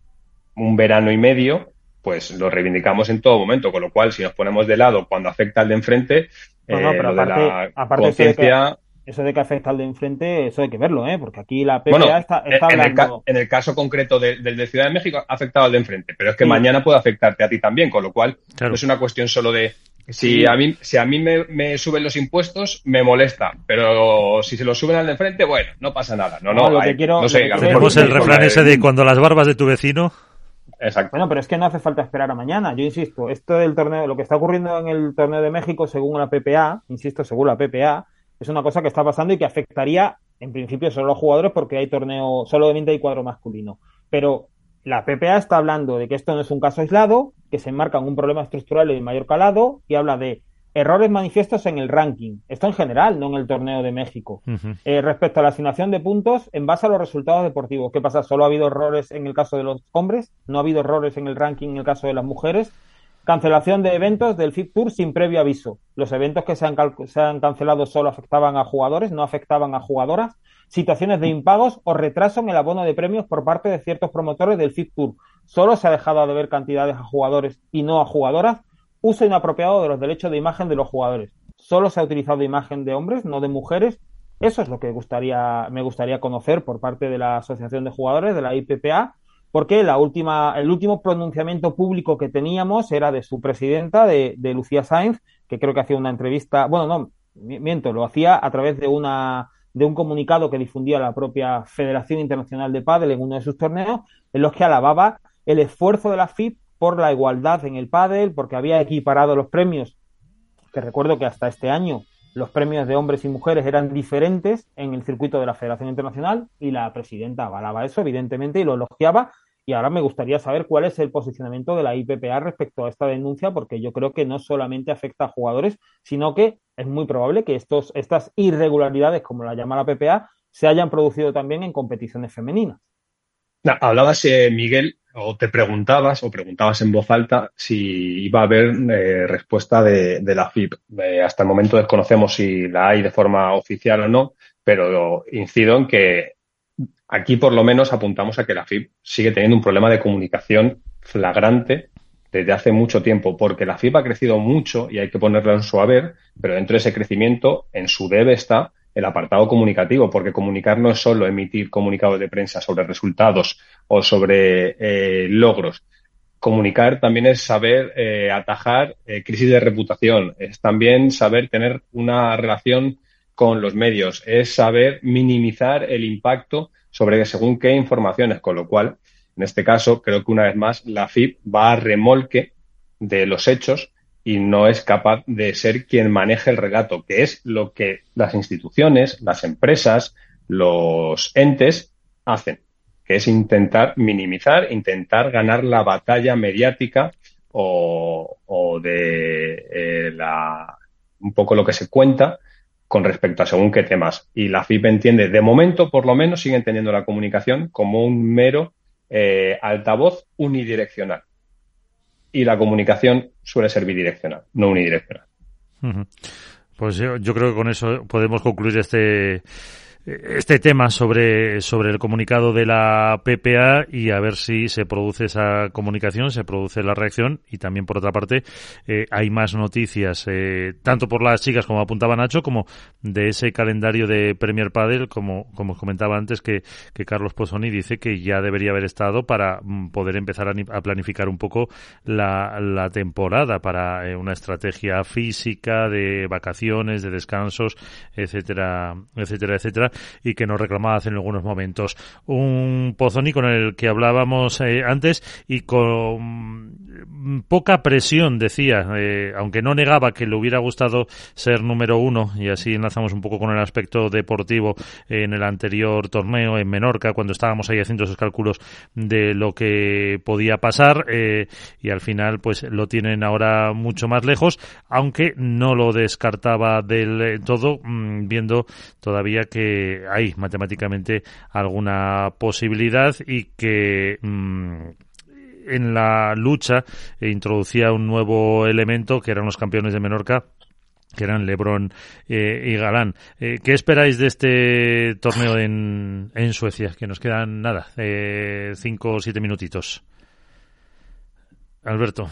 un verano y medio, pues lo reivindicamos en todo momento, con lo cual si nos ponemos de lado cuando afecta al de enfrente, no, no, eh, aparte, de la conciencia... Eso de que afecta al de enfrente, eso hay que verlo, ¿eh? porque aquí la PPA está, está en, hablando... el en, el caso concreto del de, Ciudad de México ha afectado al de enfrente, pero es que mañana puede afectarte a ti también, con lo cual no es una cuestión solo de si a mí, si a mí me, suben los impuestos, me molesta. Pero si se los suben al de enfrente, bueno, no pasa nada. No, no, lo que quiero, no sé, Tenemos el refrán ese de cuando las barbas de tu vecino. Exacto. Bueno, pero es que no hace falta esperar a mañana. Yo insisto, esto del torneo, lo que está ocurriendo en el torneo de México, según la PPA, insisto, según la PPA, es una cosa que está pasando y que afectaría, en principio, solo a los jugadores porque hay torneo, solamente hay cuadro masculino. Pero la PPA está hablando de que esto no es un caso aislado, que se enmarca en un problema estructural de mayor calado y habla de errores manifiestos en el ranking. Esto en general, no en el torneo de México. Eh, respecto a la asignación de puntos, en base a los resultados deportivos, ¿qué pasa? ¿Solo ha habido errores en el caso de los hombres? ¿No ha habido errores en el ranking en el caso de las mujeres? Cancelación de eventos del FIT Tour sin previo aviso. Los eventos que se han, se han cancelado solo afectaban a jugadores, no afectaban a jugadoras. Situaciones de impagos o retraso en el abono de premios por parte de ciertos promotores del FIT Tour. Solo se ha dejado de ver cantidades a jugadores y no a jugadoras uso inapropiado de los derechos de imagen de los jugadores. Solo se ha utilizado imagen de hombres, no de mujeres. Eso es lo que gustaría, me gustaría conocer por parte de la Asociación de Jugadores, de la IPPA, porque la última, el último pronunciamiento público que teníamos era de su presidenta, de, Lucía Sainz, que creo que hacía una entrevista, bueno, no, miento, lo hacía a través de una de un comunicado que difundía la propia Federación Internacional de Padel en uno de sus torneos, en los que alababa el esfuerzo de la FIP por la igualdad en el pádel, porque había equiparado los premios, que recuerdo que hasta este año los premios de hombres y mujeres eran diferentes en el circuito de la Federación Internacional y la presidenta avalaba eso, evidentemente, y lo elogiaba. Y ahora me gustaría saber cuál es el posicionamiento de la IPPA respecto a esta denuncia, porque yo creo que no solamente afecta a jugadores, sino que es muy probable que estos, estas irregularidades, como la llama la PPA, se hayan producido también en competiciones femeninas. Hablabas, eh, Miguel, o te preguntabas o preguntabas en voz alta si iba a haber eh, respuesta de, la FIP. Eh, hasta el momento desconocemos si la hay de forma oficial o no, pero incido en que aquí por lo menos apuntamos a que la FIP sigue teniendo un problema de comunicación flagrante desde hace mucho tiempo, porque la FIP ha crecido mucho y hay que ponerla en su haber, pero dentro de ese crecimiento, en su debe está el apartado comunicativo, porque comunicar no es solo emitir comunicados de prensa sobre resultados o sobre eh, logros. Comunicar también es saber eh, atajar eh, crisis de reputación, es también saber tener una relación con los medios, es saber minimizar el impacto sobre según qué informaciones, con lo cual, en este caso, creo que una vez más la FIP va a remolque de los hechos y no es capaz de ser quien maneje el relato, que es lo que las instituciones, las empresas, los entes hacen, que es intentar minimizar, intentar ganar la batalla mediática o, de eh, la, un poco lo que se cuenta con respecto a según qué temas. Y la FIP entiende, de momento por lo menos, siguen teniendo la comunicación como un mero eh, altavoz unidireccional y la comunicación suele ser bidireccional, no unidireccional. Pues yo, creo que con eso podemos concluir este este tema sobre, sobre el comunicado de la PPA y a ver si se produce esa comunicación, se produce la reacción. Y también por otra parte eh, hay más noticias, eh, tanto por las chicas como apuntaba Nacho, como de ese calendario de Premier Padel, como, como os comentaba antes que, que Carlos Pozzoni dice que ya debería haber estado para mm, poder empezar a, planificar un poco la, la temporada para eh, una estrategia física de vacaciones, de descansos, etcétera, etcétera, etcétera y que nos reclamaba hace algunos momentos. Un Pozzoni con el que hablábamos eh, antes y con poca presión, decía, eh, aunque no negaba que le hubiera gustado ser número uno, y así enlazamos un poco con el aspecto deportivo en el anterior torneo en Menorca, cuando estábamos ahí haciendo esos cálculos de lo que podía pasar, eh, y al final pues lo tienen ahora mucho más lejos, aunque no lo descartaba del todo, mm, viendo todavía que hay matemáticamente alguna posibilidad y que mm, en la lucha introducía un nuevo elemento que eran los campeones de Menorca que eran Lebron eh, y Galán. Eh, ¿Qué esperáis de este torneo en, Suecia? Que nos quedan nada, eh, cinco o siete minutitos. Alberto.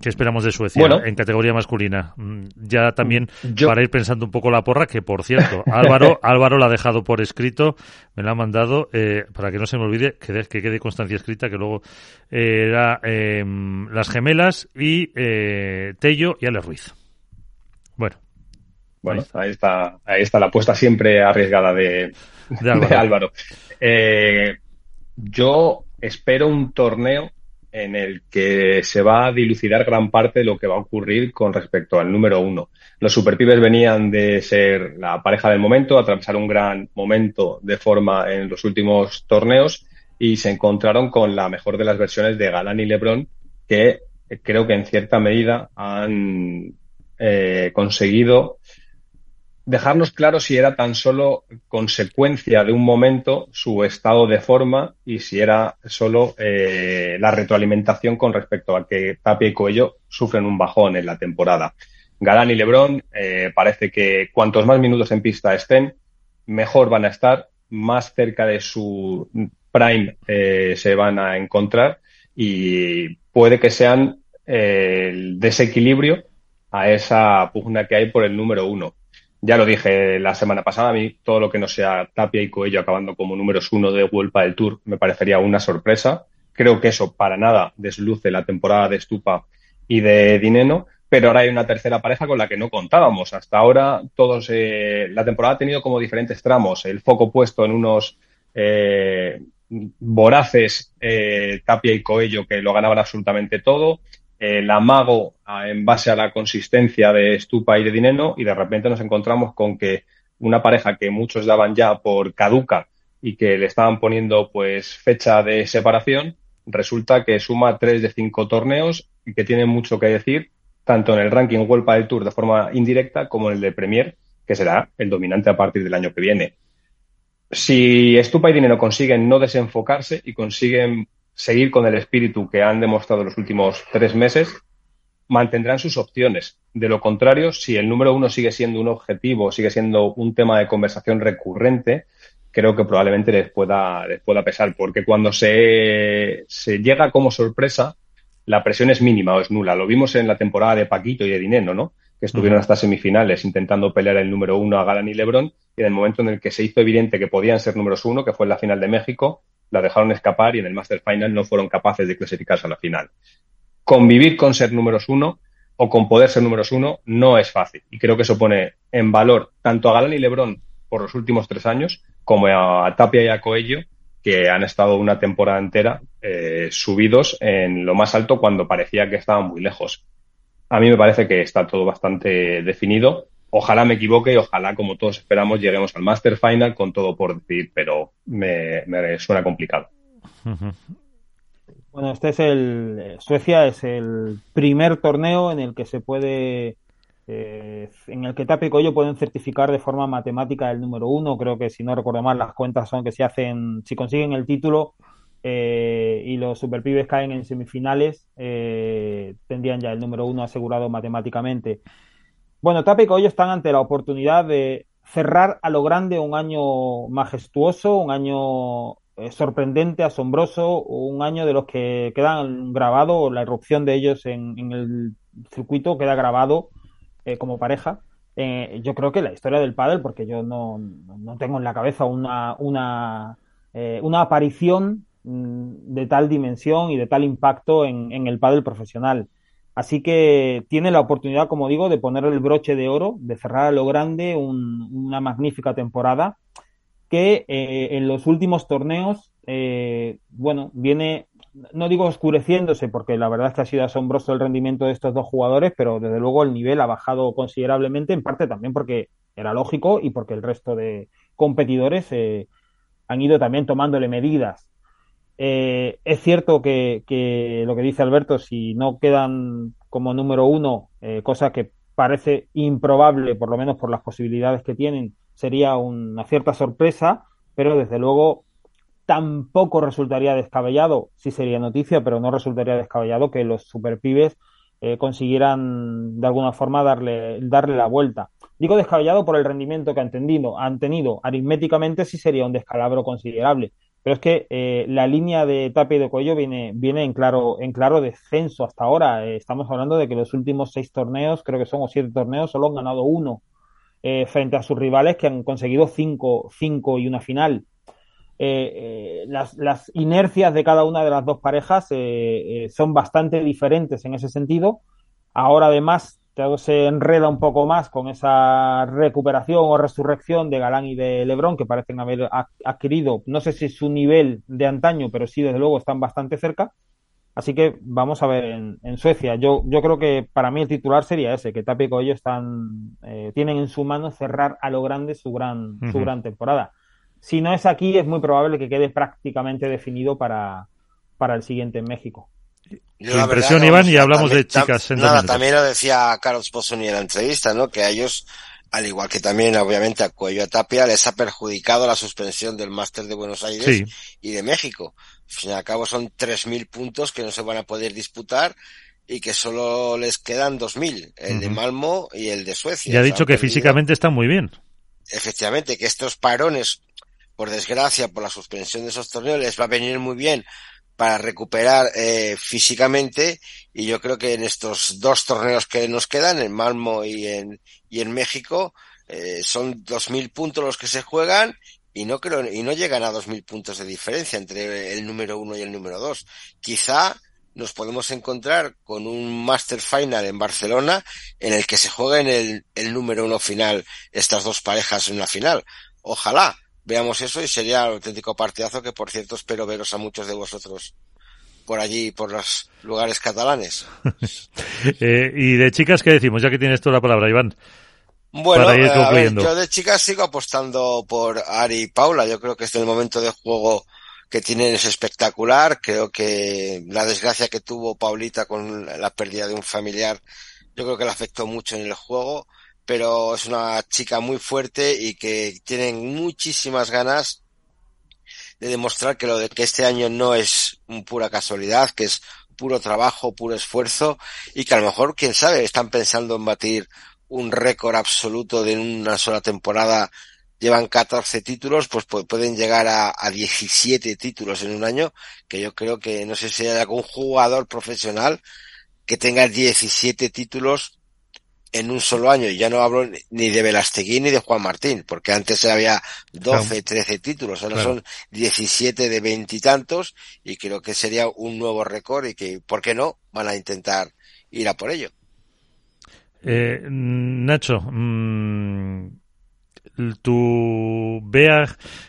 ¿Qué esperamos de Suecia en categoría masculina? Mm, ya también para ir pensando un poco la porra, que por cierto, Álvaro, Álvaro la ha dejado por escrito, me la ha mandado, eh, para que no se me olvide, que, que quede constancia escrita, que luego eh, era em, las gemelas y eh, Tello y Ale Ruiz. Bueno. Bueno, ahí está, ahí está la apuesta siempre arriesgada de, De Álvaro. yo espero un torneo en el que se va a dilucidar gran parte de lo que va a ocurrir con respecto al número uno. Los superpibes venían de ser la pareja del momento, atravesar un gran momento de forma en los últimos torneos y se encontraron con la mejor de las versiones de Galán y Lebron, que creo que en cierta medida han eh, conseguido dejarnos claro si era tan solo consecuencia de un momento su estado de forma y si era solo eh, la retroalimentación con respecto a que Tapia y Coello sufren un bajón en la temporada. Galán y Lebrón eh, parece que cuantos más minutos en pista estén, mejor van a estar, más cerca de su prime eh, se van a encontrar y puede que sean el desequilibrio a esa pugna que hay por el número uno ya lo dije la semana pasada, a mí todo lo que no sea Tapia y Coello acabando como números uno de Vuelta del Tour me parecería una sorpresa. Creo que eso para nada desluce la temporada de Stupa y de Dineno, pero ahora hay una tercera pareja con la que no contábamos. Hasta ahora todos, eh, la temporada ha tenido como diferentes tramos, el foco puesto en unos eh, voraces eh, Tapia y Coello que lo ganaban absolutamente todo, el amago en base a la consistencia de Stupa y de Dineno y de repente nos encontramos con que una pareja que muchos daban ya por caduca y que le estaban poniendo pues fecha de separación, resulta que suma tres de cinco torneos y que tiene mucho que decir tanto en el ranking World del Tour de forma indirecta como en el de Premier, que será el dominante a partir del año que viene. Si Stupa y Dineno consiguen no desenfocarse y consiguen seguir con el espíritu que han demostrado los últimos tres meses, mantendrán sus opciones. De lo contrario, si el número uno sigue siendo un objetivo, sigue siendo un tema de conversación recurrente, creo que probablemente les pueda, les pueda pesar, porque cuando se, se llega como sorpresa, la presión es mínima o es nula. Lo vimos en la temporada de Paquito y de Dineno, ¿no? Que estuvieron hasta semifinales intentando pelear el número uno a Galán y Lebron, y en el momento en el que se hizo evidente que podían ser números uno, que fue en la final de México, la dejaron escapar y en el Master Final no fueron capaces de clasificarse a la final. Convivir con ser números uno o con poder ser números uno no es fácil. Y creo que eso pone en valor tanto a Galán y Lebron por los últimos tres años como a Tapia y a Coello, que han estado una temporada entera eh, subidos en lo más alto cuando parecía que estaban muy lejos. A mí me parece que está todo bastante definido. Ojalá me equivoque y ojalá, como todos esperamos, lleguemos al Master Final con todo por decir, pero me, suena complicado. Bueno, este es el. Suecia es el primer torneo en el que se puede. Eh, en el que Tapia y Coello pueden certificar de forma matemática el número uno. Creo que, si no recuerdo mal, las cuentas son que si hacen. Si consiguen el título eh, y los superpibes caen en semifinales, eh, tendrían ya el número uno asegurado matemáticamente. Bueno, Tapia y Coello están ante la oportunidad de cerrar a lo grande un año majestuoso, un año eh, sorprendente, asombroso, un año de los que quedan grabados, la erupción de ellos en, el circuito queda grabado eh, como pareja. Eh, yo creo que la historia del pádel, porque yo no, no tengo en la cabeza una, una, una aparición mm, de tal dimensión y de tal impacto en, en el pádel profesional. Así que tiene la oportunidad, como digo, de poner el broche de oro, de cerrar a lo grande una magnífica temporada que eh, en los últimos torneos, eh, bueno, viene, no digo oscureciéndose, porque la verdad es que ha sido asombroso el rendimiento de estos dos jugadores, pero desde luego el nivel ha bajado considerablemente, en parte también porque era lógico y porque el resto de competidores eh, han ido también tomándole medidas. Es cierto que, lo que dice Alberto, si no quedan como número uno, cosa que parece improbable, por lo menos por las posibilidades que tienen, sería una cierta sorpresa, pero desde luego tampoco resultaría descabellado, sí sería noticia, pero no resultaría descabellado que los superpibes eh, consiguieran de alguna forma darle, darle la vuelta. Digo descabellado por el rendimiento que han tenido, han tenido. Aritméticamente sí sería un descalabro considerable, pero es que eh, la línea de Tapia y de Cuello viene, viene en claro, en claro descenso hasta ahora. Eh, estamos hablando de que los últimos seis torneos, creo que son o siete torneos, solo han ganado uno. Eh, frente a sus rivales que han conseguido cinco, cinco y una final. Eh, eh, las, las, inercias de cada una de las dos parejas son bastante diferentes en ese sentido. Ahora además se enreda un poco más con esa recuperación o resurrección de Galán y de Lebron que parecen haber adquirido, no sé si su nivel de antaño, pero sí desde luego están bastante cerca. Así que vamos a ver en, Suecia. Yo, yo creo que para mí el titular sería ese, que Tapia y Coello están, eh, tienen en su mano cerrar a lo grande su gran, su gran temporada. Si no es aquí, es muy probable que quede prácticamente definido para, para el siguiente en México. Yo, impresión, Iván, y hablamos de chicas. nada, también lo decía Carlos Pozzoni en la entrevista, ¿no? Que a ellos, al igual que también, obviamente, a Cuello Tapia, les ha perjudicado la suspensión del Máster de Buenos Aires y de México al fin y al cabo son 3.000 puntos que no se van a poder disputar y que solo les quedan 2.000, el de Malmo y el de Suecia. Y ha dicho que físicamente están muy bien. Efectivamente, que estos parones, por desgracia, por la suspensión de esos torneos, les va a venir muy bien para recuperar eh, físicamente y yo creo que en estos dos torneos que nos quedan, en Malmo y en, y en México, eh, son 2.000 puntos los que se juegan y no creo, y no llegan a dos mil puntos de diferencia entre el número uno y el número dos. Quizá nos podemos encontrar con un Master Final en Barcelona en el que se jueguen el, el número uno final estas dos parejas en la final. Ojalá veamos eso y sería un auténtico partidazo que por cierto espero veros a muchos de vosotros por allí, por los lugares catalanes. eh, y de chicas, ¿qué decimos? Ya que tienes toda la palabra, Iván. Bueno, a ver, yo de chicas sigo apostando por Ari y Paula. Yo creo que este el momento de juego que tienen es espectacular. Creo que la desgracia que tuvo Paulita con la pérdida de un familiar, yo creo que le afectó mucho en el juego. Pero es una chica muy fuerte y que tienen muchísimas ganas de demostrar que lo de que este año no es pura casualidad, que es puro trabajo, puro esfuerzo y que a lo mejor, quién sabe, están pensando en batir un récord absoluto de una sola temporada. Llevan 14 títulos, pues pueden llegar a, a, 17 títulos en un año, que yo creo que no sé si hay algún jugador profesional que tenga 17 títulos en un solo año. Y ya no hablo ni de Velasteguín ni de Juan Martín, porque antes había 12, 13 títulos, ahora son 17 de veintitantos y, y creo que sería un nuevo récord y que, ¿por qué no? Van a intentar ir a por ello. Eh, Nacho, mmm, tu Bea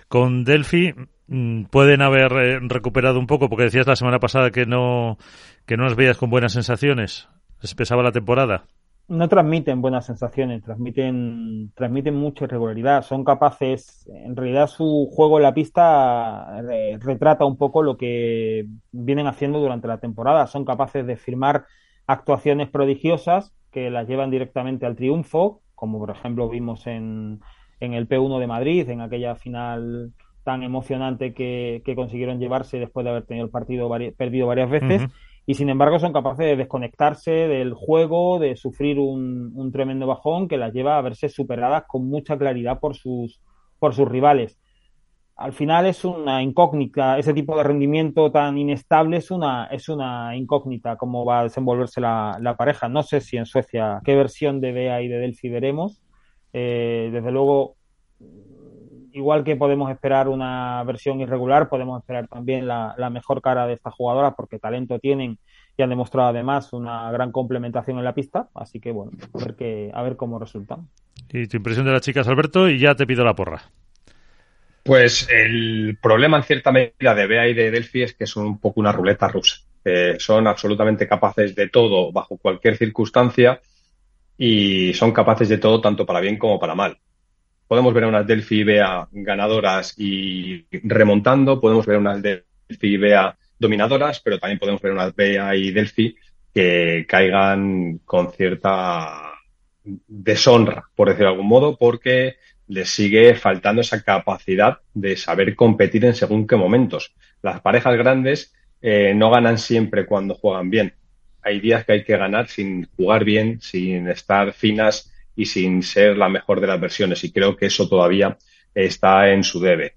con Delphi mm, pueden haber eh, recuperado un poco, porque decías la semana pasada que no, que no os veías con buenas sensaciones. ¿Les pesaba la temporada? No transmiten buenas sensaciones, transmiten, transmiten mucha irregularidad. Son capaces, en realidad su juego en la pista retrata un poco lo que vienen haciendo durante la temporada. Son capaces de firmar actuaciones prodigiosas que las llevan directamente al triunfo, como por ejemplo vimos en, en el P1 de Madrid, en aquella final tan emocionante que, que consiguieron llevarse después de haber tenido el partido perdido varias veces y sin embargo son capaces de desconectarse del juego, de sufrir un, tremendo bajón que las lleva a verse superadas con mucha claridad por sus, por sus rivales. Al final es una incógnita, ese tipo de rendimiento tan inestable es una, es una incógnita cómo va a desenvolverse la, la pareja. No sé si en Suecia qué versión de Bea y de Delphi veremos. Eh, desde luego, igual que podemos esperar una versión irregular, podemos esperar también la, mejor cara de estas jugadoras porque talento tienen y han demostrado además una gran complementación en la pista. Así que bueno, a ver, que, a ver cómo resultan. Y tu impresión de las chicas, Alberto, y ya te pido la porra. Pues el problema en cierta medida de Bea y de Delphi es que son un poco una ruleta rusa. son absolutamente capaces de todo bajo cualquier circunstancia y son capaces de todo tanto para bien como para mal podemos ver a unas Delphi Bea ganadoras y remontando, podemos ver unas Delphi Bea dominadoras, pero también podemos ver unas Bea y Delphi que caigan con cierta deshonra, por decirlo de algún modo, porque les sigue faltando esa capacidad de saber competir en según qué momentos. Las parejas grandes eh, no ganan siempre cuando juegan bien. Hay días que hay que ganar sin jugar bien, sin estar finas y sin ser la mejor de las versiones. Y creo que eso todavía está en su debe.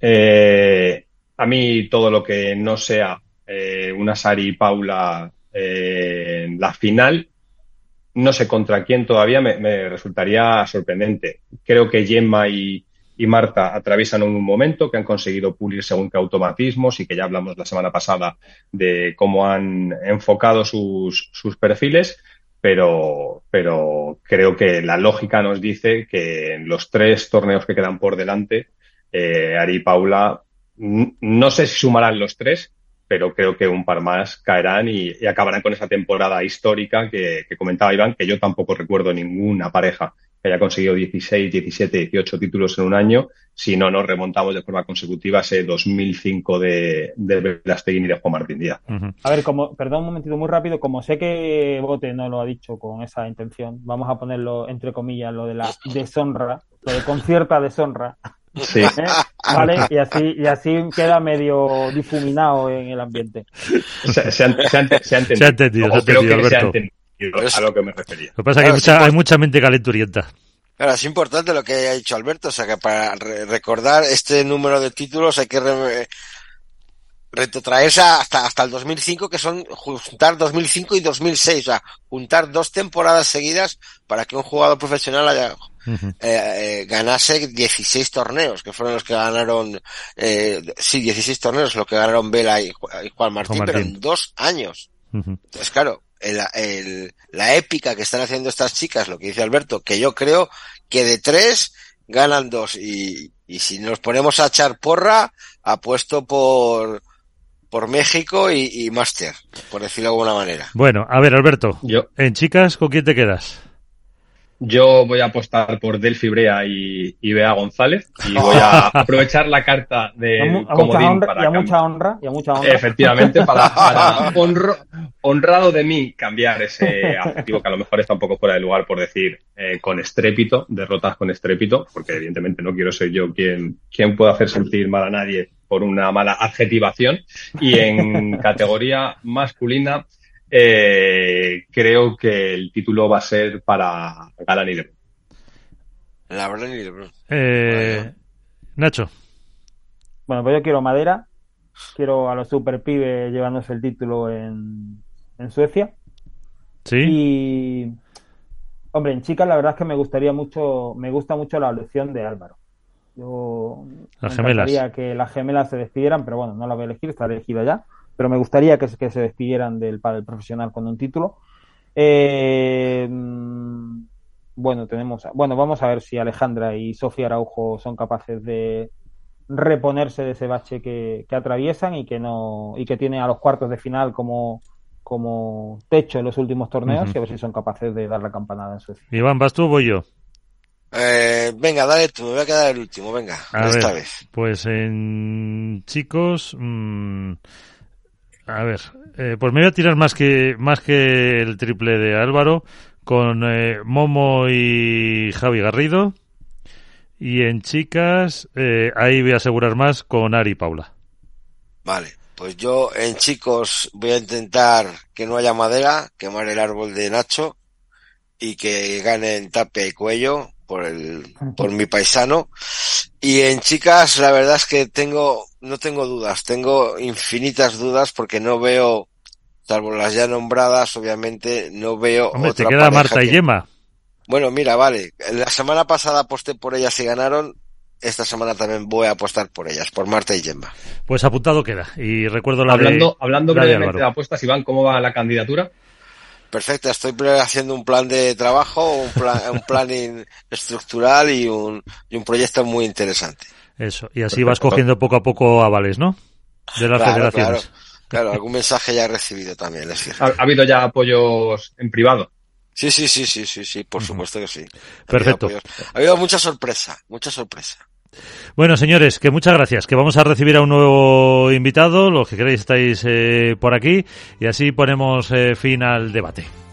Eh, a mí todo lo que no sea eh, una Sari y Paula eh, en la final, no sé contra quién todavía me, resultaría sorprendente. Creo que Gemma y, y, Marta atraviesan un momento que han conseguido pulir según qué automatismos y que ya hablamos la semana pasada de cómo han enfocado sus, sus perfiles pero, pero creo que la lógica nos dice que en los tres torneos que quedan por delante, eh, Ari y Paula, no sé si sumarán los tres, pero creo que un par más caerán y, acabarán con esa temporada histórica que, que, comentaba Iván, que yo tampoco recuerdo ninguna pareja que haya conseguido 16, 17, 18 títulos en un año, si no nos remontamos de forma consecutiva a ese 2005 de, de Belasteguín y de Juan Martín Díaz. A ver, como, perdón un momentito muy rápido, como sé que Bote no lo ha dicho con esa intención, vamos a ponerlo entre comillas, lo de la deshonra, lo de con cierta deshonra. Sí. ¿Eh? ¿Vale? Y así, y así queda medio difuminado en el ambiente. Se, se, han, se, han, se, entendido. Se ha entendido, se ha entendido, a lo que me refería. Lo que pasa es que hay, mucha, hay mucha mente calenturienta. Claro, es importante lo que ha dicho Alberto, o sea que para recordar este número de títulos hay que retrotraerse hasta, hasta el 2005, que son juntar 2005 y 2006, o sea, juntar dos temporadas seguidas para que un jugador profesional haya, eh, eh, ganase 16 torneos, que fueron los que ganaron, eh, sí, 16 torneos, lo que ganaron Vela y, Juan Martín, pero en dos años. Entonces, claro, el, la épica que están haciendo estas chicas, lo que dice Alberto, que yo creo que de tres ganan dos. Y, y si nos ponemos a echar porra, apuesto por, por México y, y Master, por decirlo de alguna manera. Bueno, a ver, Alberto, yo. en chicas, ¿con quién te quedas? Yo voy a apostar por Delphi Brea y, y Bea González y voy a aprovechar la carta de a, mucha honra, y a mucha honra, y a mucha honra. Efectivamente, para, para honrado de mí cambiar ese adjetivo que a lo mejor está un poco fuera de lugar por decir eh, con estrépito, derrotas con estrépito, porque evidentemente no quiero ser yo quien, quien pueda hacer sentir mal a nadie por una mala adjetivación. Y en categoría masculina, eh, creo que el título va a ser para Galán y Lebron. La verdad y Lebron. Eh, Nacho. Bueno, pues yo quiero madera. Quiero a los super pibes llevándose el título en, en Suecia. Sí. Y, hombre, en chicas la verdad es que me gustaría mucho, me gusta mucho la elección de Álvaro. Yo las gemelas. que las gemelas se despidieran, pero bueno, no la voy a elegir, está elegida ya pero me gustaría que, que se despidieran del padre profesional con un título. Eh, bueno, tenemos, bueno, vamos a ver si Alejandra y Sofía Araujo son capaces de reponerse de ese bache que, atraviesan y que no y que tiene a los cuartos de final como como techo en los últimos torneos y a ver si son capaces de dar la campanada en Suecia. Iván, ¿vas tú o voy yo? Eh, venga, dale tú, me voy a quedar el último, venga, esta vez. Pues en chicos, mm, a ver, eh, pues me voy a tirar más que más que el triple de Álvaro con eh, Momo y Javi Garrido. Y en chicas, eh, ahí voy a asegurar más con Ari y Paula. Vale, pues yo en chicos voy a intentar que no haya madera, quemar el árbol de Nacho y que ganen tape y cuello por el, por mi paisano. Y en chicas, la verdad es que tengo, no tengo dudas, tengo infinitas dudas porque no veo, salvo las ya nombradas, obviamente, no veo Hombre, te queda Marta y Yema. Bueno, mira, vale. La semana pasada aposté por ellas y ganaron. Esta semana también voy a apostar por ellas, por Marta y Gemma. Pues apuntado queda. Y recuerdo la hablando, de, Hablando brevemente de, apuestas, Iván, ¿cómo va la candidatura? Perfecto, estoy haciendo un plan de trabajo, un, plan, un planning estructural y un, y un proyecto muy interesante. Eso, y así vas cogiendo poco a poco avales, ¿no? De las federaciones. Claro, claro, algún mensaje ya he recibido también, es ¿Ha, ¿Ha habido ya apoyos en privado? Sí, sí, sí, sí, sí, sí, por supuesto que sí. Perfecto. Ha habido, mucha sorpresa, mucha sorpresa. Bueno, señores, que muchas gracias, que vamos a recibir a un nuevo invitado, los que queréis estáis eh, por aquí, y así ponemos eh, fin al debate.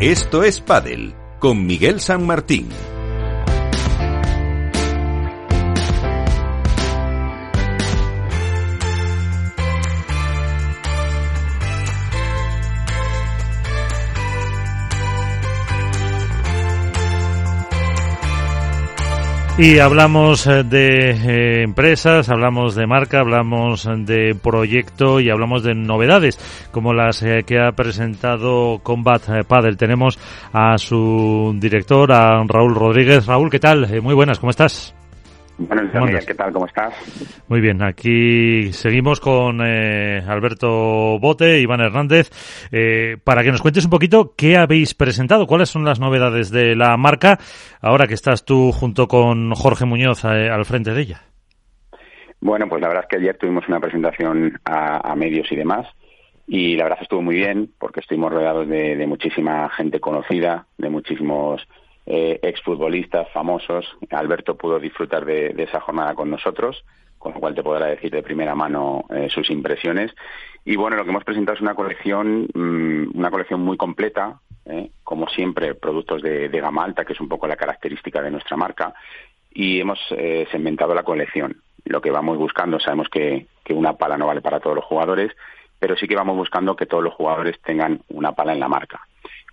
Esto es Padel con Miguel San Martín. Y hablamos eh, de eh, empresas, hablamos de marca, hablamos de proyecto y hablamos de novedades como las eh, que ha presentado Combat Paddle. Tenemos a su director, a Raúl Rodríguez. Raúl, ¿qué tal? muy buenas, ¿cómo estás? Buenos días, ¿qué tal? ¿Cómo estás? Muy bien, aquí seguimos con eh, Alberto Bote, Iván Hernández, eh, para que nos cuentes un poquito qué habéis presentado, cuáles son las novedades de la marca, ahora que estás tú junto con Jorge Muñoz eh, al frente de ella. Bueno, pues la verdad es que ayer tuvimos una presentación a, medios y demás, y la verdad estuvo muy bien, porque estuvimos rodeados de muchísima gente conocida, de muchísimos eh, exfutbolistas famosos. Alberto pudo disfrutar de, esa jornada con nosotros, con lo cual te podrá decir de primera mano eh, sus impresiones. Y bueno, lo que hemos presentado es una colección, mm, una colección muy completa, eh, como siempre, productos de, gama alta, que es un poco la característica de nuestra marca, y hemos eh, segmentado la colección. Lo que vamos buscando, sabemos que, que una pala no vale para todos los jugadores, pero sí que vamos buscando que todos los jugadores tengan una pala en la marca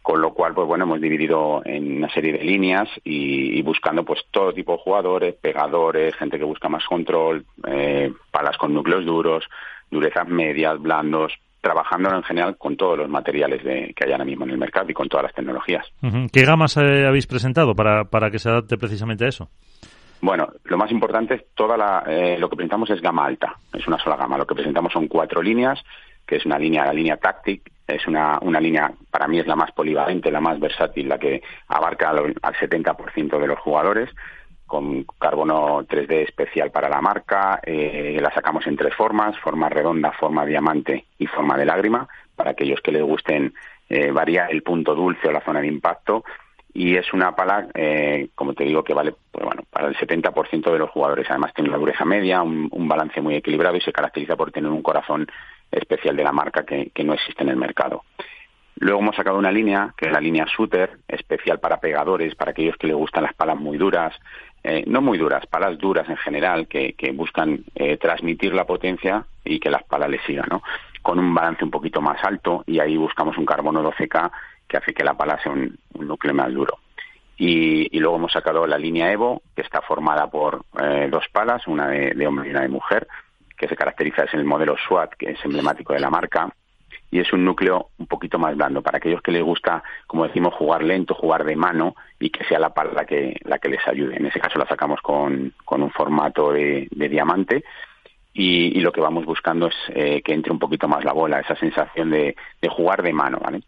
con lo cual pues bueno hemos dividido en una serie de líneas y, buscando pues todo tipo de jugadores pegadores gente que busca más control eh, palas con núcleos duros durezas medias blandos trabajando en general con todos los materiales de, que hay ahora mismo en el mercado y con todas las tecnologías. ¿Qué gamas eh, habéis presentado para, para que se adapte precisamente a eso? Bueno, lo más importante es toda la, eh, lo que presentamos es gama alta, es una sola gama. Lo que presentamos son cuatro líneas, que es una línea, la línea Tactic, es una, una línea, para mí es la más polivalente, la más versátil, la que abarca al, 70% de los jugadores, con carbono 3D especial para la marca. Eh, la sacamos en tres formas, forma redonda, forma diamante y forma de lágrima, para aquellos que les gusten eh, variar el punto dulce o la zona de impacto. Y es una pala, eh, como te digo, que vale pues bueno, para el 70% de los jugadores. Además tiene una dureza media, un balance muy equilibrado y se caracteriza por tener un corazón especial de la marca que, no existe en el mercado. Luego hemos sacado una línea, que es la línea Shooter, especial para pegadores, para aquellos que les gustan las palas muy duras, eh, no muy duras, palas duras en general, que, buscan eh, transmitir la potencia y que las palas les sigan, ¿no? Con un balance un poquito más alto y ahí buscamos un carbono 12K que hace que la pala sea un, núcleo más duro. Y, luego hemos sacado la línea Evo, que está formada por eh, dos palas, una de, hombre y una de mujer, que se caracteriza es el modelo SWAT, que es emblemático de la marca, y es un núcleo un poquito más blando para aquellos que les gusta, como decimos, jugar lento, jugar de mano y que sea la la que, la que les ayude. En ese caso la sacamos con, con un formato de, diamante y, lo que vamos buscando es eh, que entre un poquito más la bola, esa sensación de, de jugar de mano, ¿vale?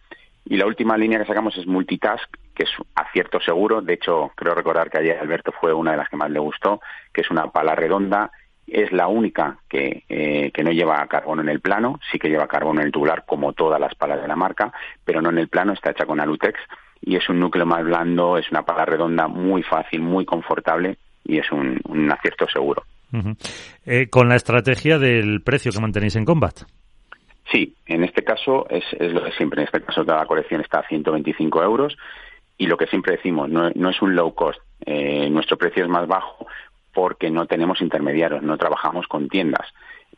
Y la última línea que sacamos es multitask, que es acierto seguro. De hecho, creo recordar que ayer Alberto fue una de las que más le gustó, que es una pala redonda. Es la única que, eh, que no lleva carbono en el plano, sí que lleva carbono en el tubular, como todas las palas de la marca, pero no en el plano, está hecha con Alutex y es un núcleo más blando, es una pala redonda muy fácil, muy confortable y es un, acierto seguro. Eh, con la estrategia del precio que mantenéis en Combat. Sí, en este caso es, lo de siempre. En este caso cada colección está a 125 euros y lo que siempre decimos, no, es un low cost. Eh, nuestro precio es más bajo porque no tenemos intermediarios, no trabajamos con tiendas.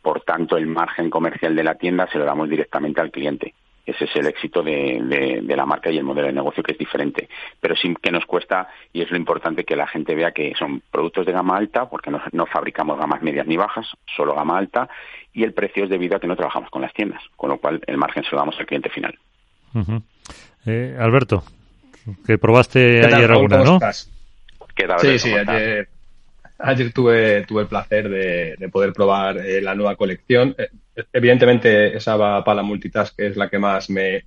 Por tanto, el margen comercial de la tienda se lo damos directamente al cliente. Ese es el éxito de, la marca y el modelo de negocio que es diferente. Pero sí que nos cuesta, y es lo importante que la gente vea que son productos de gama alta, porque no, fabricamos gamas medias ni bajas, solo gama alta, y el precio es debido a que no trabajamos con las tiendas, con lo cual el margen se lo damos al cliente final. Eh, Alberto, que probaste ayer alguna, ¿no? sí, sí, ayer, ayer tuve, tuve el placer de, poder probar eh, la nueva colección. Eh, evidentemente, esa pala multitask es la que más me,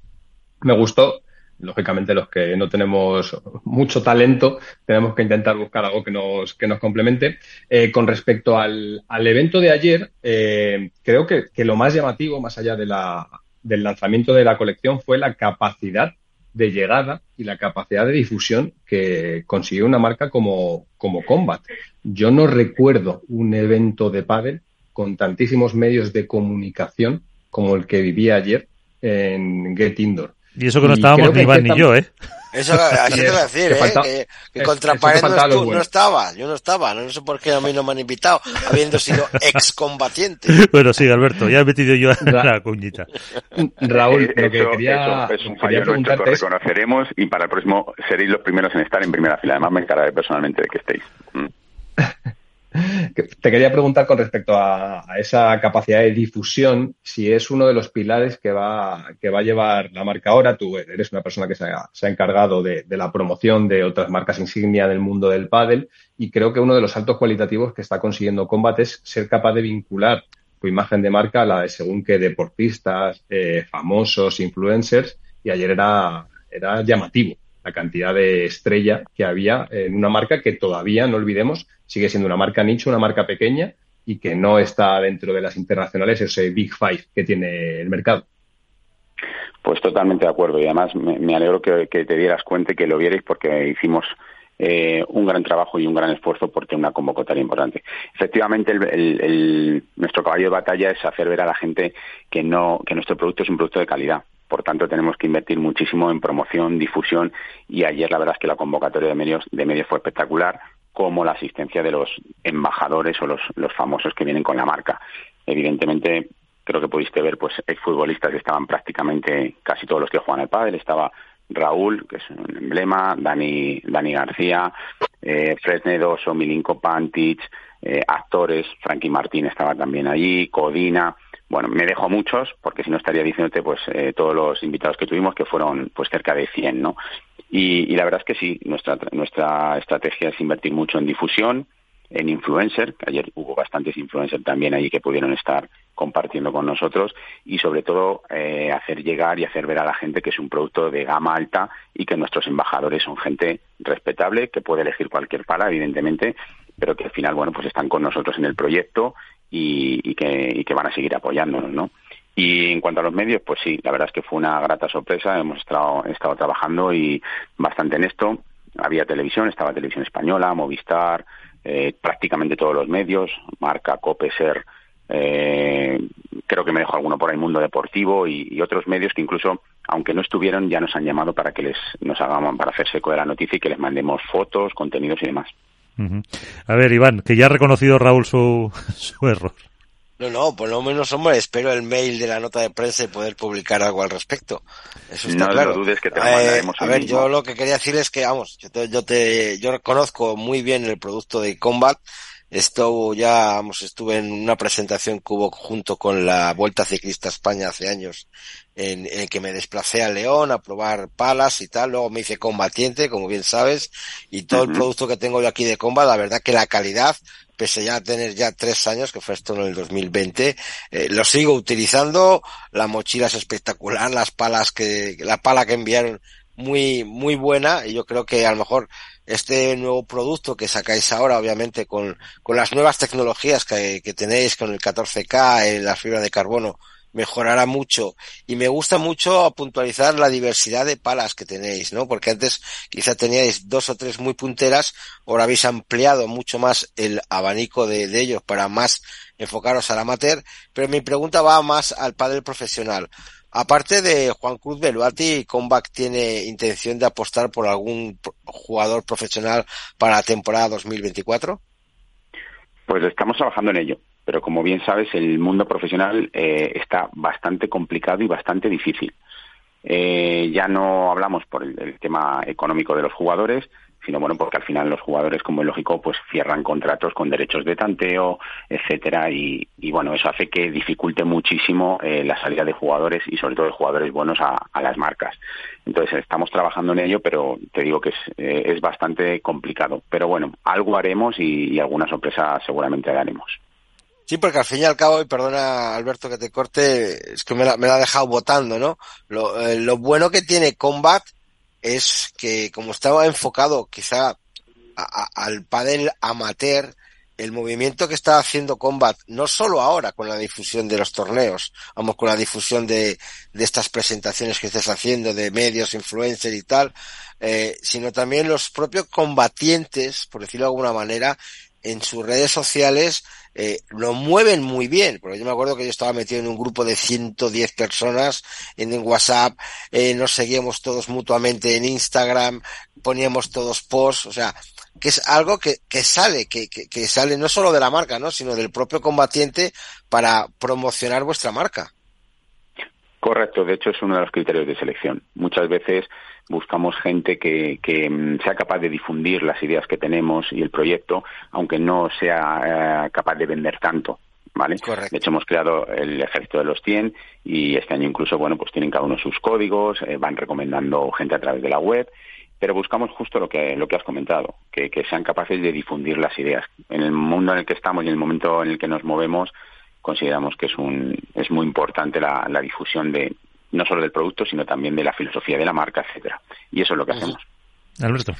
me gustó. Lógicamente, los que no tenemos mucho talento, tenemos que intentar buscar algo que nos, que nos complemente. Eh, con respecto al, al, evento de ayer, creo que, que, lo más llamativo, más allá de la, del lanzamiento de la colección, fue la capacidad de llegada y la capacidad de difusión que consiguió una marca como, como Combat. Yo no recuerdo un evento de pádel con tantísimos medios de comunicación como el que viví ayer en Get Indoor. Y eso que no estábamos ni Iván ni yo, ¿eh? Eso, así te voy a decir, ¿eh? que, contra pared no, estaba, yo no estaba, no sé por qué a mí no me han invitado, habiendo sido excombatiente. bueno, sí, Alberto, ya he metido yo la cuñita. Raúl, lo que quería, es un fallo nuestro que reconoceremos y para el próximo seréis los primeros en estar en primera fila. Además, me encargaré personalmente de que estéis. Mm. Te quería preguntar con respecto a, esa capacidad de difusión, si es uno de los pilares que va, que va a llevar la marca ahora. Tú eres una persona que se ha, encargado de, la promoción de otras marcas insignia del mundo del pádel y creo que uno de los saltos cualitativos que está consiguiendo Combat es ser capaz de vincular tu imagen de marca a la de según qué deportistas, eh, famosos, influencers y ayer era, era llamativo la cantidad de estrella que había en una marca que todavía, no olvidemos, sigue siendo una marca nicho, una marca pequeña y que no está dentro de las internacionales, ese Big Five que tiene el mercado. Pues totalmente de acuerdo y además me, alegro que, te dieras cuenta y que lo vierais porque hicimos eh, un gran trabajo y un gran esfuerzo por tener una convocatoria importante. Efectivamente, nuestro caballo de batalla es hacer ver a la gente que no que nuestro producto es un producto de calidad por tanto, tenemos que invertir muchísimo en promoción, difusión y ayer la verdad es que la convocatoria de medios, de medios fue espectacular, como la asistencia de los embajadores o los, famosos que vienen con la marca. Evidentemente, creo que pudiste ver pues exfutbolistas que estaban prácticamente casi todos los que juegan al pádel. Estaba Raúl, que es un emblema, Dani, Dani García, eh, Fresnedoso, Milinko Pantic, eh, actores, Frankie Martín estaba también allí, Codina, bueno, me dejo muchos, porque si no estaría diciéndote pues eh, todos los invitados que tuvimos, que fueron pues cerca de 100, ¿no? Y, la verdad es que sí, nuestra, nuestra estrategia es invertir mucho en difusión, en influencer, ayer hubo bastantes influencers también ahí que pudieron estar compartiendo con nosotros y sobre todo eh, hacer llegar y hacer ver a la gente que es un producto de gama alta y que nuestros embajadores son gente respetable, que puede elegir cualquier pala, evidentemente, pero que al final, bueno, pues están con nosotros en el proyecto y, que, van a seguir apoyándonos, ¿no? Y en cuanto a los medios, pues sí, la verdad es que fue una grata sorpresa. Hemos estado, estado trabajando y bastante en esto. Había televisión, estaba televisión española, Movistar, eh, prácticamente todos los medios, Marca, Copeser, eh, creo que me dejo alguno por ahí, Mundo Deportivo y, otros medios que incluso, aunque no estuvieron, ya nos han llamado para que les nos hagamos, para hacerse eco de la noticia y que les mandemos fotos, contenidos y demás. A ver, Iván, que ya ha reconocido Raúl su, su error. No, no, por lo menos, hombre, espero el mail de la nota de prensa y poder publicar algo al respecto. Eso está no claro. dudes que te lo Eh, a ver, mismo. yo lo que quería decir es que, vamos, yo te, yo te, yo conozco muy bien el producto de Combat. Esto ya, vamos, estuve en una presentación que hubo junto con la Vuelta Ciclista a España hace años, en, en que me desplacé a León a probar palas y tal. Luego me hice combatiente, como bien sabes, y todo el producto que tengo yo aquí de Combat, la verdad que la calidad, pese ya a tener ya tres años, que fue esto en el 2020, eh, lo sigo utilizando. La mochila es espectacular, las palas que, la pala que enviaron muy, muy buena y yo creo que a lo mejor este nuevo producto que sacáis ahora, obviamente con, con las nuevas tecnologías que, que tenéis con el 14K, eh, la fibra de carbono, mejorará mucho. Y me gusta mucho puntualizar la diversidad de palas que tenéis, ¿no? Porque antes quizá teníais dos o tres muy punteras, ahora habéis ampliado mucho más el abanico de, de ellos para más enfocaros al amateur, pero mi pregunta va más al padre profesional. Aparte de Juan Cruz Beluati, Combac tiene intención de apostar por algún jugador profesional para la temporada 2024? Pues estamos trabajando en ello, pero como bien sabes, el mundo profesional eh, está bastante complicado y bastante difícil. Eh, ya no hablamos por el tema económico de los jugadores, sino bueno, porque al final los jugadores, como es lógico, pues cierran contratos con derechos de tanteo, etcétera, y, y bueno, eso hace que dificulte muchísimo eh, la salida de jugadores y sobre todo de jugadores buenos a, las marcas. Entonces estamos trabajando en ello, pero te digo que es, eh, es bastante complicado. Pero bueno, algo haremos y, y alguna sorpresa seguramente daremos. Sí, porque al fin y al cabo, y perdona Alberto que te corte, es que me la, me la ha dejado votando, ¿no? Lo, eh, lo bueno que tiene Combat es que como estaba enfocado quizá a- al pádel amateur, el movimiento que está haciendo Combat, no solo ahora con la difusión de los torneos, vamos con la difusión de, de estas presentaciones que estás haciendo de medios, influencers y tal, eh, sino también los propios combatientes, por decirlo de alguna manera, en sus redes sociales eh, lo mueven muy bien, porque yo me acuerdo que yo estaba metido en un grupo de 110 personas en, en WhatsApp, eh, nos seguíamos todos mutuamente en Instagram, poníamos todos posts, o sea, que es algo que, que sale, que, que, que sale no solo de la marca, ¿no? sino del propio combatiente para promocionar vuestra marca. Correcto, de hecho es uno de los criterios de selección. Muchas veces buscamos gente que, que mm, sea capaz de difundir las ideas que tenemos y el proyecto, aunque no sea eh, capaz de vender tanto. ¿Vale? De hecho, hemos creado el ejército de los 100 y este año incluso, bueno, pues tienen cada uno sus códigos, eh, van recomendando gente a través de la web, pero buscamos justo lo que, lo que has comentado, que, que sean capaces de difundir las ideas. En el mundo en el que estamos y en el momento en el que nos movemos, consideramos que es, un, es muy importante la, la difusión de no solo del producto, sino también de la filosofía de la marca, etcétera. Y eso es lo que hacemos. Alberto.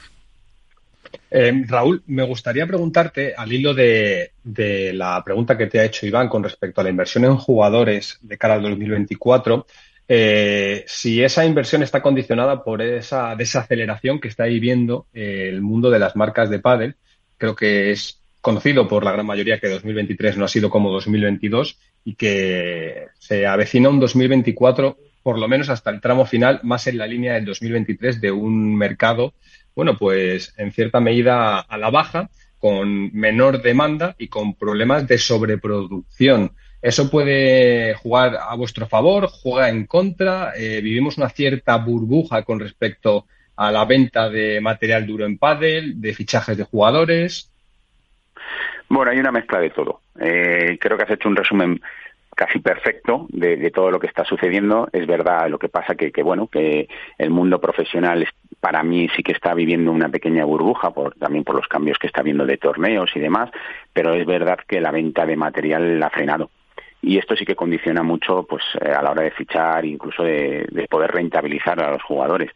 Eh, Raúl, me gustaría preguntarte, al hilo de, de, la pregunta que te ha hecho Iván con respecto a la inversión en jugadores de cara al 2024, eh, si esa inversión está condicionada por esa desaceleración que está viviendo eh, el mundo de las marcas de pádel. Creo que es conocido por la gran mayoría que 2023 no ha sido como 2022 y que se avecina un 2024, por lo menos hasta el tramo final, más en la línea del 2023 de un mercado bueno, pues en cierta medida a la baja, con menor demanda y con problemas de sobreproducción. ¿Eso puede jugar a vuestro favor? ¿Juega en contra? Eh, ¿Vivimos una cierta burbuja con respecto a la venta de material duro en pádel, de fichajes de jugadores? Bueno, hay una mezcla de todo. Eh, creo que has hecho un resumen casi perfecto de, todo lo que está sucediendo. Es verdad lo que pasa que, que, bueno, que el mundo profesional para mí sí que está viviendo una pequeña burbuja por, también por los cambios que está habiendo de torneos y demás, pero es verdad que la venta de material la ha frenado. Y esto sí que condiciona mucho pues eh, a la hora de fichar, incluso de, de, poder rentabilizar a los jugadores.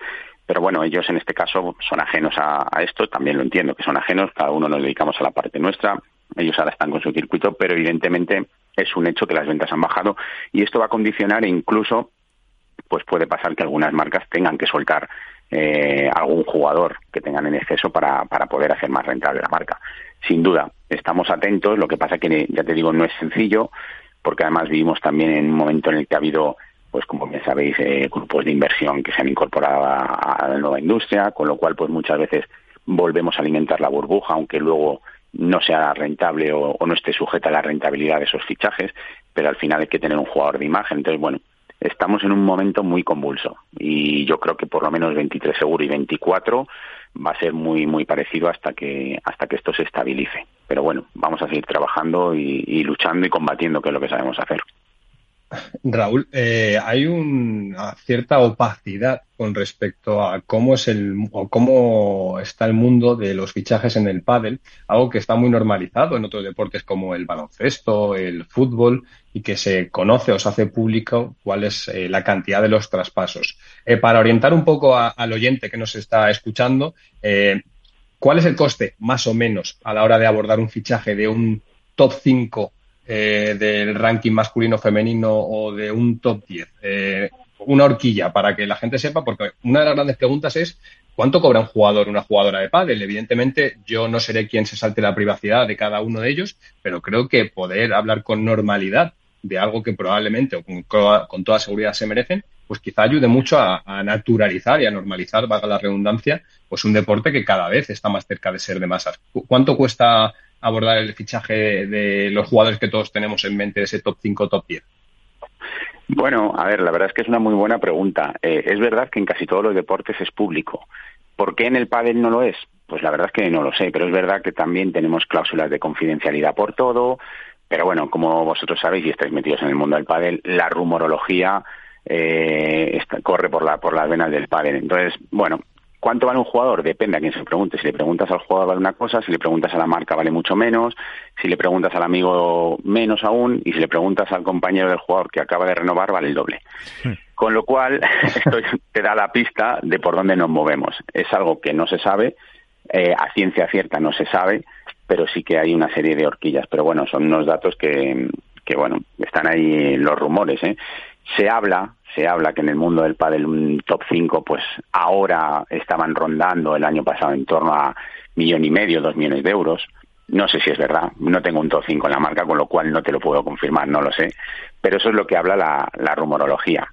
Pero bueno, ellos en este caso son ajenos a, a esto, también lo entiendo que son ajenos, cada uno nos dedicamos a la parte nuestra, ellos ahora están con su circuito, pero evidentemente es un hecho que las ventas han bajado y esto va a condicionar e incluso pues puede pasar que algunas marcas tengan que soltar eh, algún jugador que tengan en exceso para, para poder hacer más rentable la marca. Sin duda, estamos atentos, lo que pasa que ya te digo no es sencillo porque además vivimos también en un momento en el que ha habido pues como bien sabéis, eh, grupos de inversión que se han incorporado a, a la nueva industria, con lo cual pues muchas veces volvemos a alimentar la burbuja, aunque luego no sea rentable o, no esté sujeta a la rentabilidad de esos fichajes, pero al final hay que tener un jugador de imagen. Entonces, bueno, estamos en un momento muy convulso y yo creo que por lo menos 23 seguro y 24 va a ser muy muy parecido hasta que hasta que esto se estabilice. Pero bueno, vamos a seguir trabajando y luchando y combatiendo, que es lo que sabemos hacer. Raúl, eh, hay una cierta opacidad con respecto a cómo es el o cómo está el mundo de los fichajes en el pádel, algo que está muy normalizado en otros deportes como el baloncesto, el fútbol y que se conoce o se hace público cuál es eh, la cantidad de los traspasos. Eh, para orientar un poco al oyente que nos está escuchando, ¿cuál es el coste más o menos a la hora de abordar un fichaje de un top 5 eh, del ranking masculino femenino o de un top 10? Eh, una horquilla para que la gente sepa, porque una de las grandes preguntas es ¿cuánto cobra un jugador, una jugadora de pádel? Evidentemente, yo no seré quien se salte la privacidad de cada uno de ellos, pero creo que poder hablar con normalidad de algo que probablemente o con, toda seguridad se merecen, pues quizá ayude mucho a, a, naturalizar y a normalizar, valga la redundancia, pues un deporte que cada vez está más cerca de ser de masas. ¿Cuánto cuesta abordar el fichaje de los jugadores que todos tenemos en mente, ese top 5, top 10? Bueno, a ver, la verdad es que es una muy buena pregunta. Eh, es verdad que en casi todos los deportes es público. ¿Por qué en el pádel no lo es? Pues la verdad es que no lo sé, pero es verdad que también tenemos cláusulas de confidencialidad por todo. Pero bueno, como vosotros sabéis y estáis metidos en el mundo del pádel, la rumorología eh, corre por la por las venas del pádel. Entonces, bueno, ¿Cuánto vale un jugador? Depende a quién se pregunte. Si le preguntas al jugador vale una cosa, si le preguntas a la marca vale mucho menos, si le preguntas al amigo menos aún, y si le preguntas al compañero del jugador que acaba de renovar vale el doble. Con lo cual, esto te da la pista de por dónde nos movemos. Es algo que no se sabe, eh, a ciencia cierta no se sabe, pero sí que hay una serie de horquillas. Pero bueno, son unos datos que, que bueno, están ahí los rumores. ¿eh? Se habla, se habla que en el mundo del pádel un top 5 pues ahora estaban rondando el año pasado en torno a millón y medio, dos millones de euros. No sé si es verdad, no tengo un top 5 en la marca, con lo cual no te lo puedo confirmar, no lo sé. Pero eso es lo que habla la, la rumorología.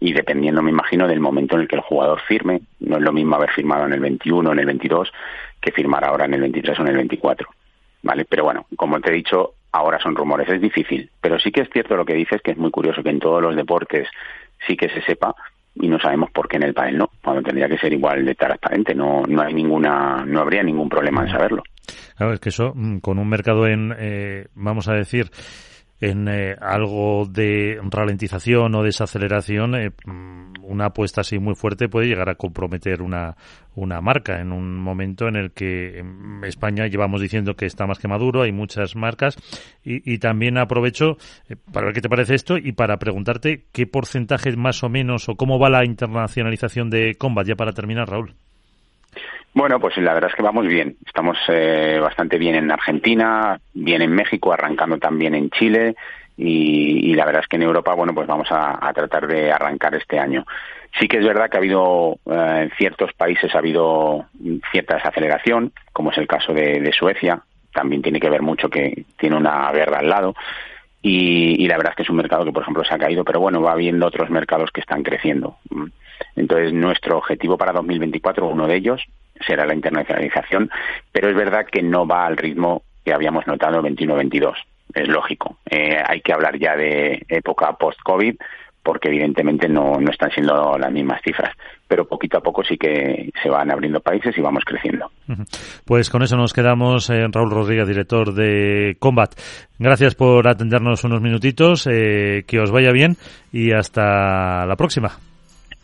Y dependiendo, me imagino, del momento en el que el jugador firme, no es lo mismo haber firmado en el 21 o en el 22 que firmar ahora en el 23 o en el 24. ¿Vale? Pero bueno, como te he dicho, ahora son rumores, es difícil. Pero sí que es cierto lo que dices, que es muy curioso que en todos los deportes sí que se sepa y no sabemos por qué en el panel no, cuando tendría que ser igual de transparente, no, no hay ninguna, no habría ningún problema en saberlo. Claro, es que eso, mm, con un mercado en, eh, vamos a decir, en eh, algo de ralentización o desaceleración, eh, mm, una apuesta así muy fuerte puede llegar a comprometer una, una marca en un momento en el que en España llevamos diciendo que está más que maduro, hay muchas marcas y, y también aprovecho eh, para ver qué te parece esto y para preguntarte qué porcentaje más o menos o cómo va la internacionalización de Combat ya para terminar, Raúl. Bueno, pues la verdad es que vamos bien. Estamos eh, bastante bien en Argentina, bien en México, arrancando también en Chile y, la verdad es que en Europa, bueno, pues vamos a, tratar de arrancar este año. Sí que es verdad que ha habido, eh, en ciertos países ha habido cierta desaceleración, como es el caso de, Suecia. También tiene que ver mucho que tiene una guerra al lado. Y, y, la verdad es que es un mercado que, por ejemplo, se ha caído, pero bueno, va habiendo otros mercados que están creciendo. Entonces, nuestro objetivo para 2024, uno de ellos, será la internacionalización, pero es verdad que no va al ritmo que habíamos notado en 21-22. Es lógico. Eh, hay que hablar ya de época post-COVID porque evidentemente no, no están siendo las mismas cifras. Pero poquito a poco sí que se van abriendo países y vamos creciendo. Pues con eso nos quedamos. Eh, Raúl Rodríguez, director de Combat. Gracias por atendernos unos minutitos. Eh, que os vaya bien y hasta la próxima.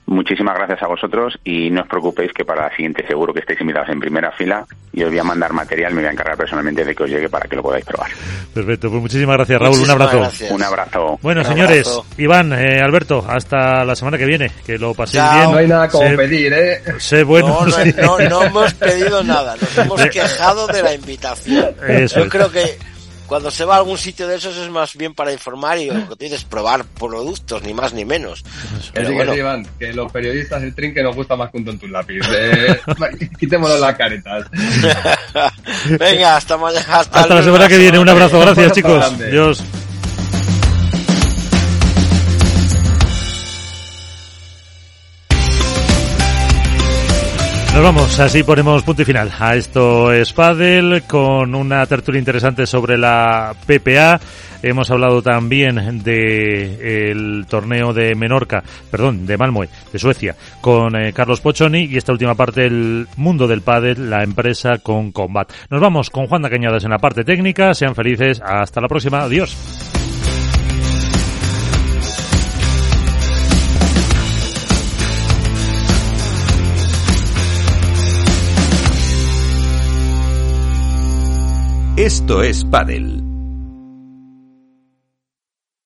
Muchísimas gracias a vosotros y no os preocupéis que para la siguiente seguro que estéis invitados en primera fila y os voy a mandar material, me voy a encargar personalmente de que os llegue para que lo podáis probar. Perfecto, pues muchísimas gracias Raúl, un abrazo. Un abrazo. Bueno, señores, Iván, eh, Alberto, hasta la semana que viene, que lo paséis bien. No hay nada como pedir, ¿eh? Sé bueno. No, no, hemos pedido nada, nos hemos quejado de la invitación. Yo creo que cuando se va a algún sitio de esos es más bien para informar y lo que tienes es probar productos, ni más ni menos. Pero bueno. que Iván, que los periodistas el trinque nos gusta más que un tonto lápiz. Eh, quitémonos las caretas. Venga, hasta mañana. Hasta, la semana que viene. Un abrazo, gracias chicos. Adiós. Nos vamos, así ponemos punto y final a esto es Padel con una tertulia interesante sobre la PPA. Hemos hablado también de el torneo de Menorca, perdón, de Malmö, de Suecia, con eh, Carlos Pochoni y esta última parte el mundo del pádel, la empresa con Combat. Nos vamos con Juan de Cañadas en la parte técnica. Sean felices. Hasta la próxima. Adiós. Esto es Padel.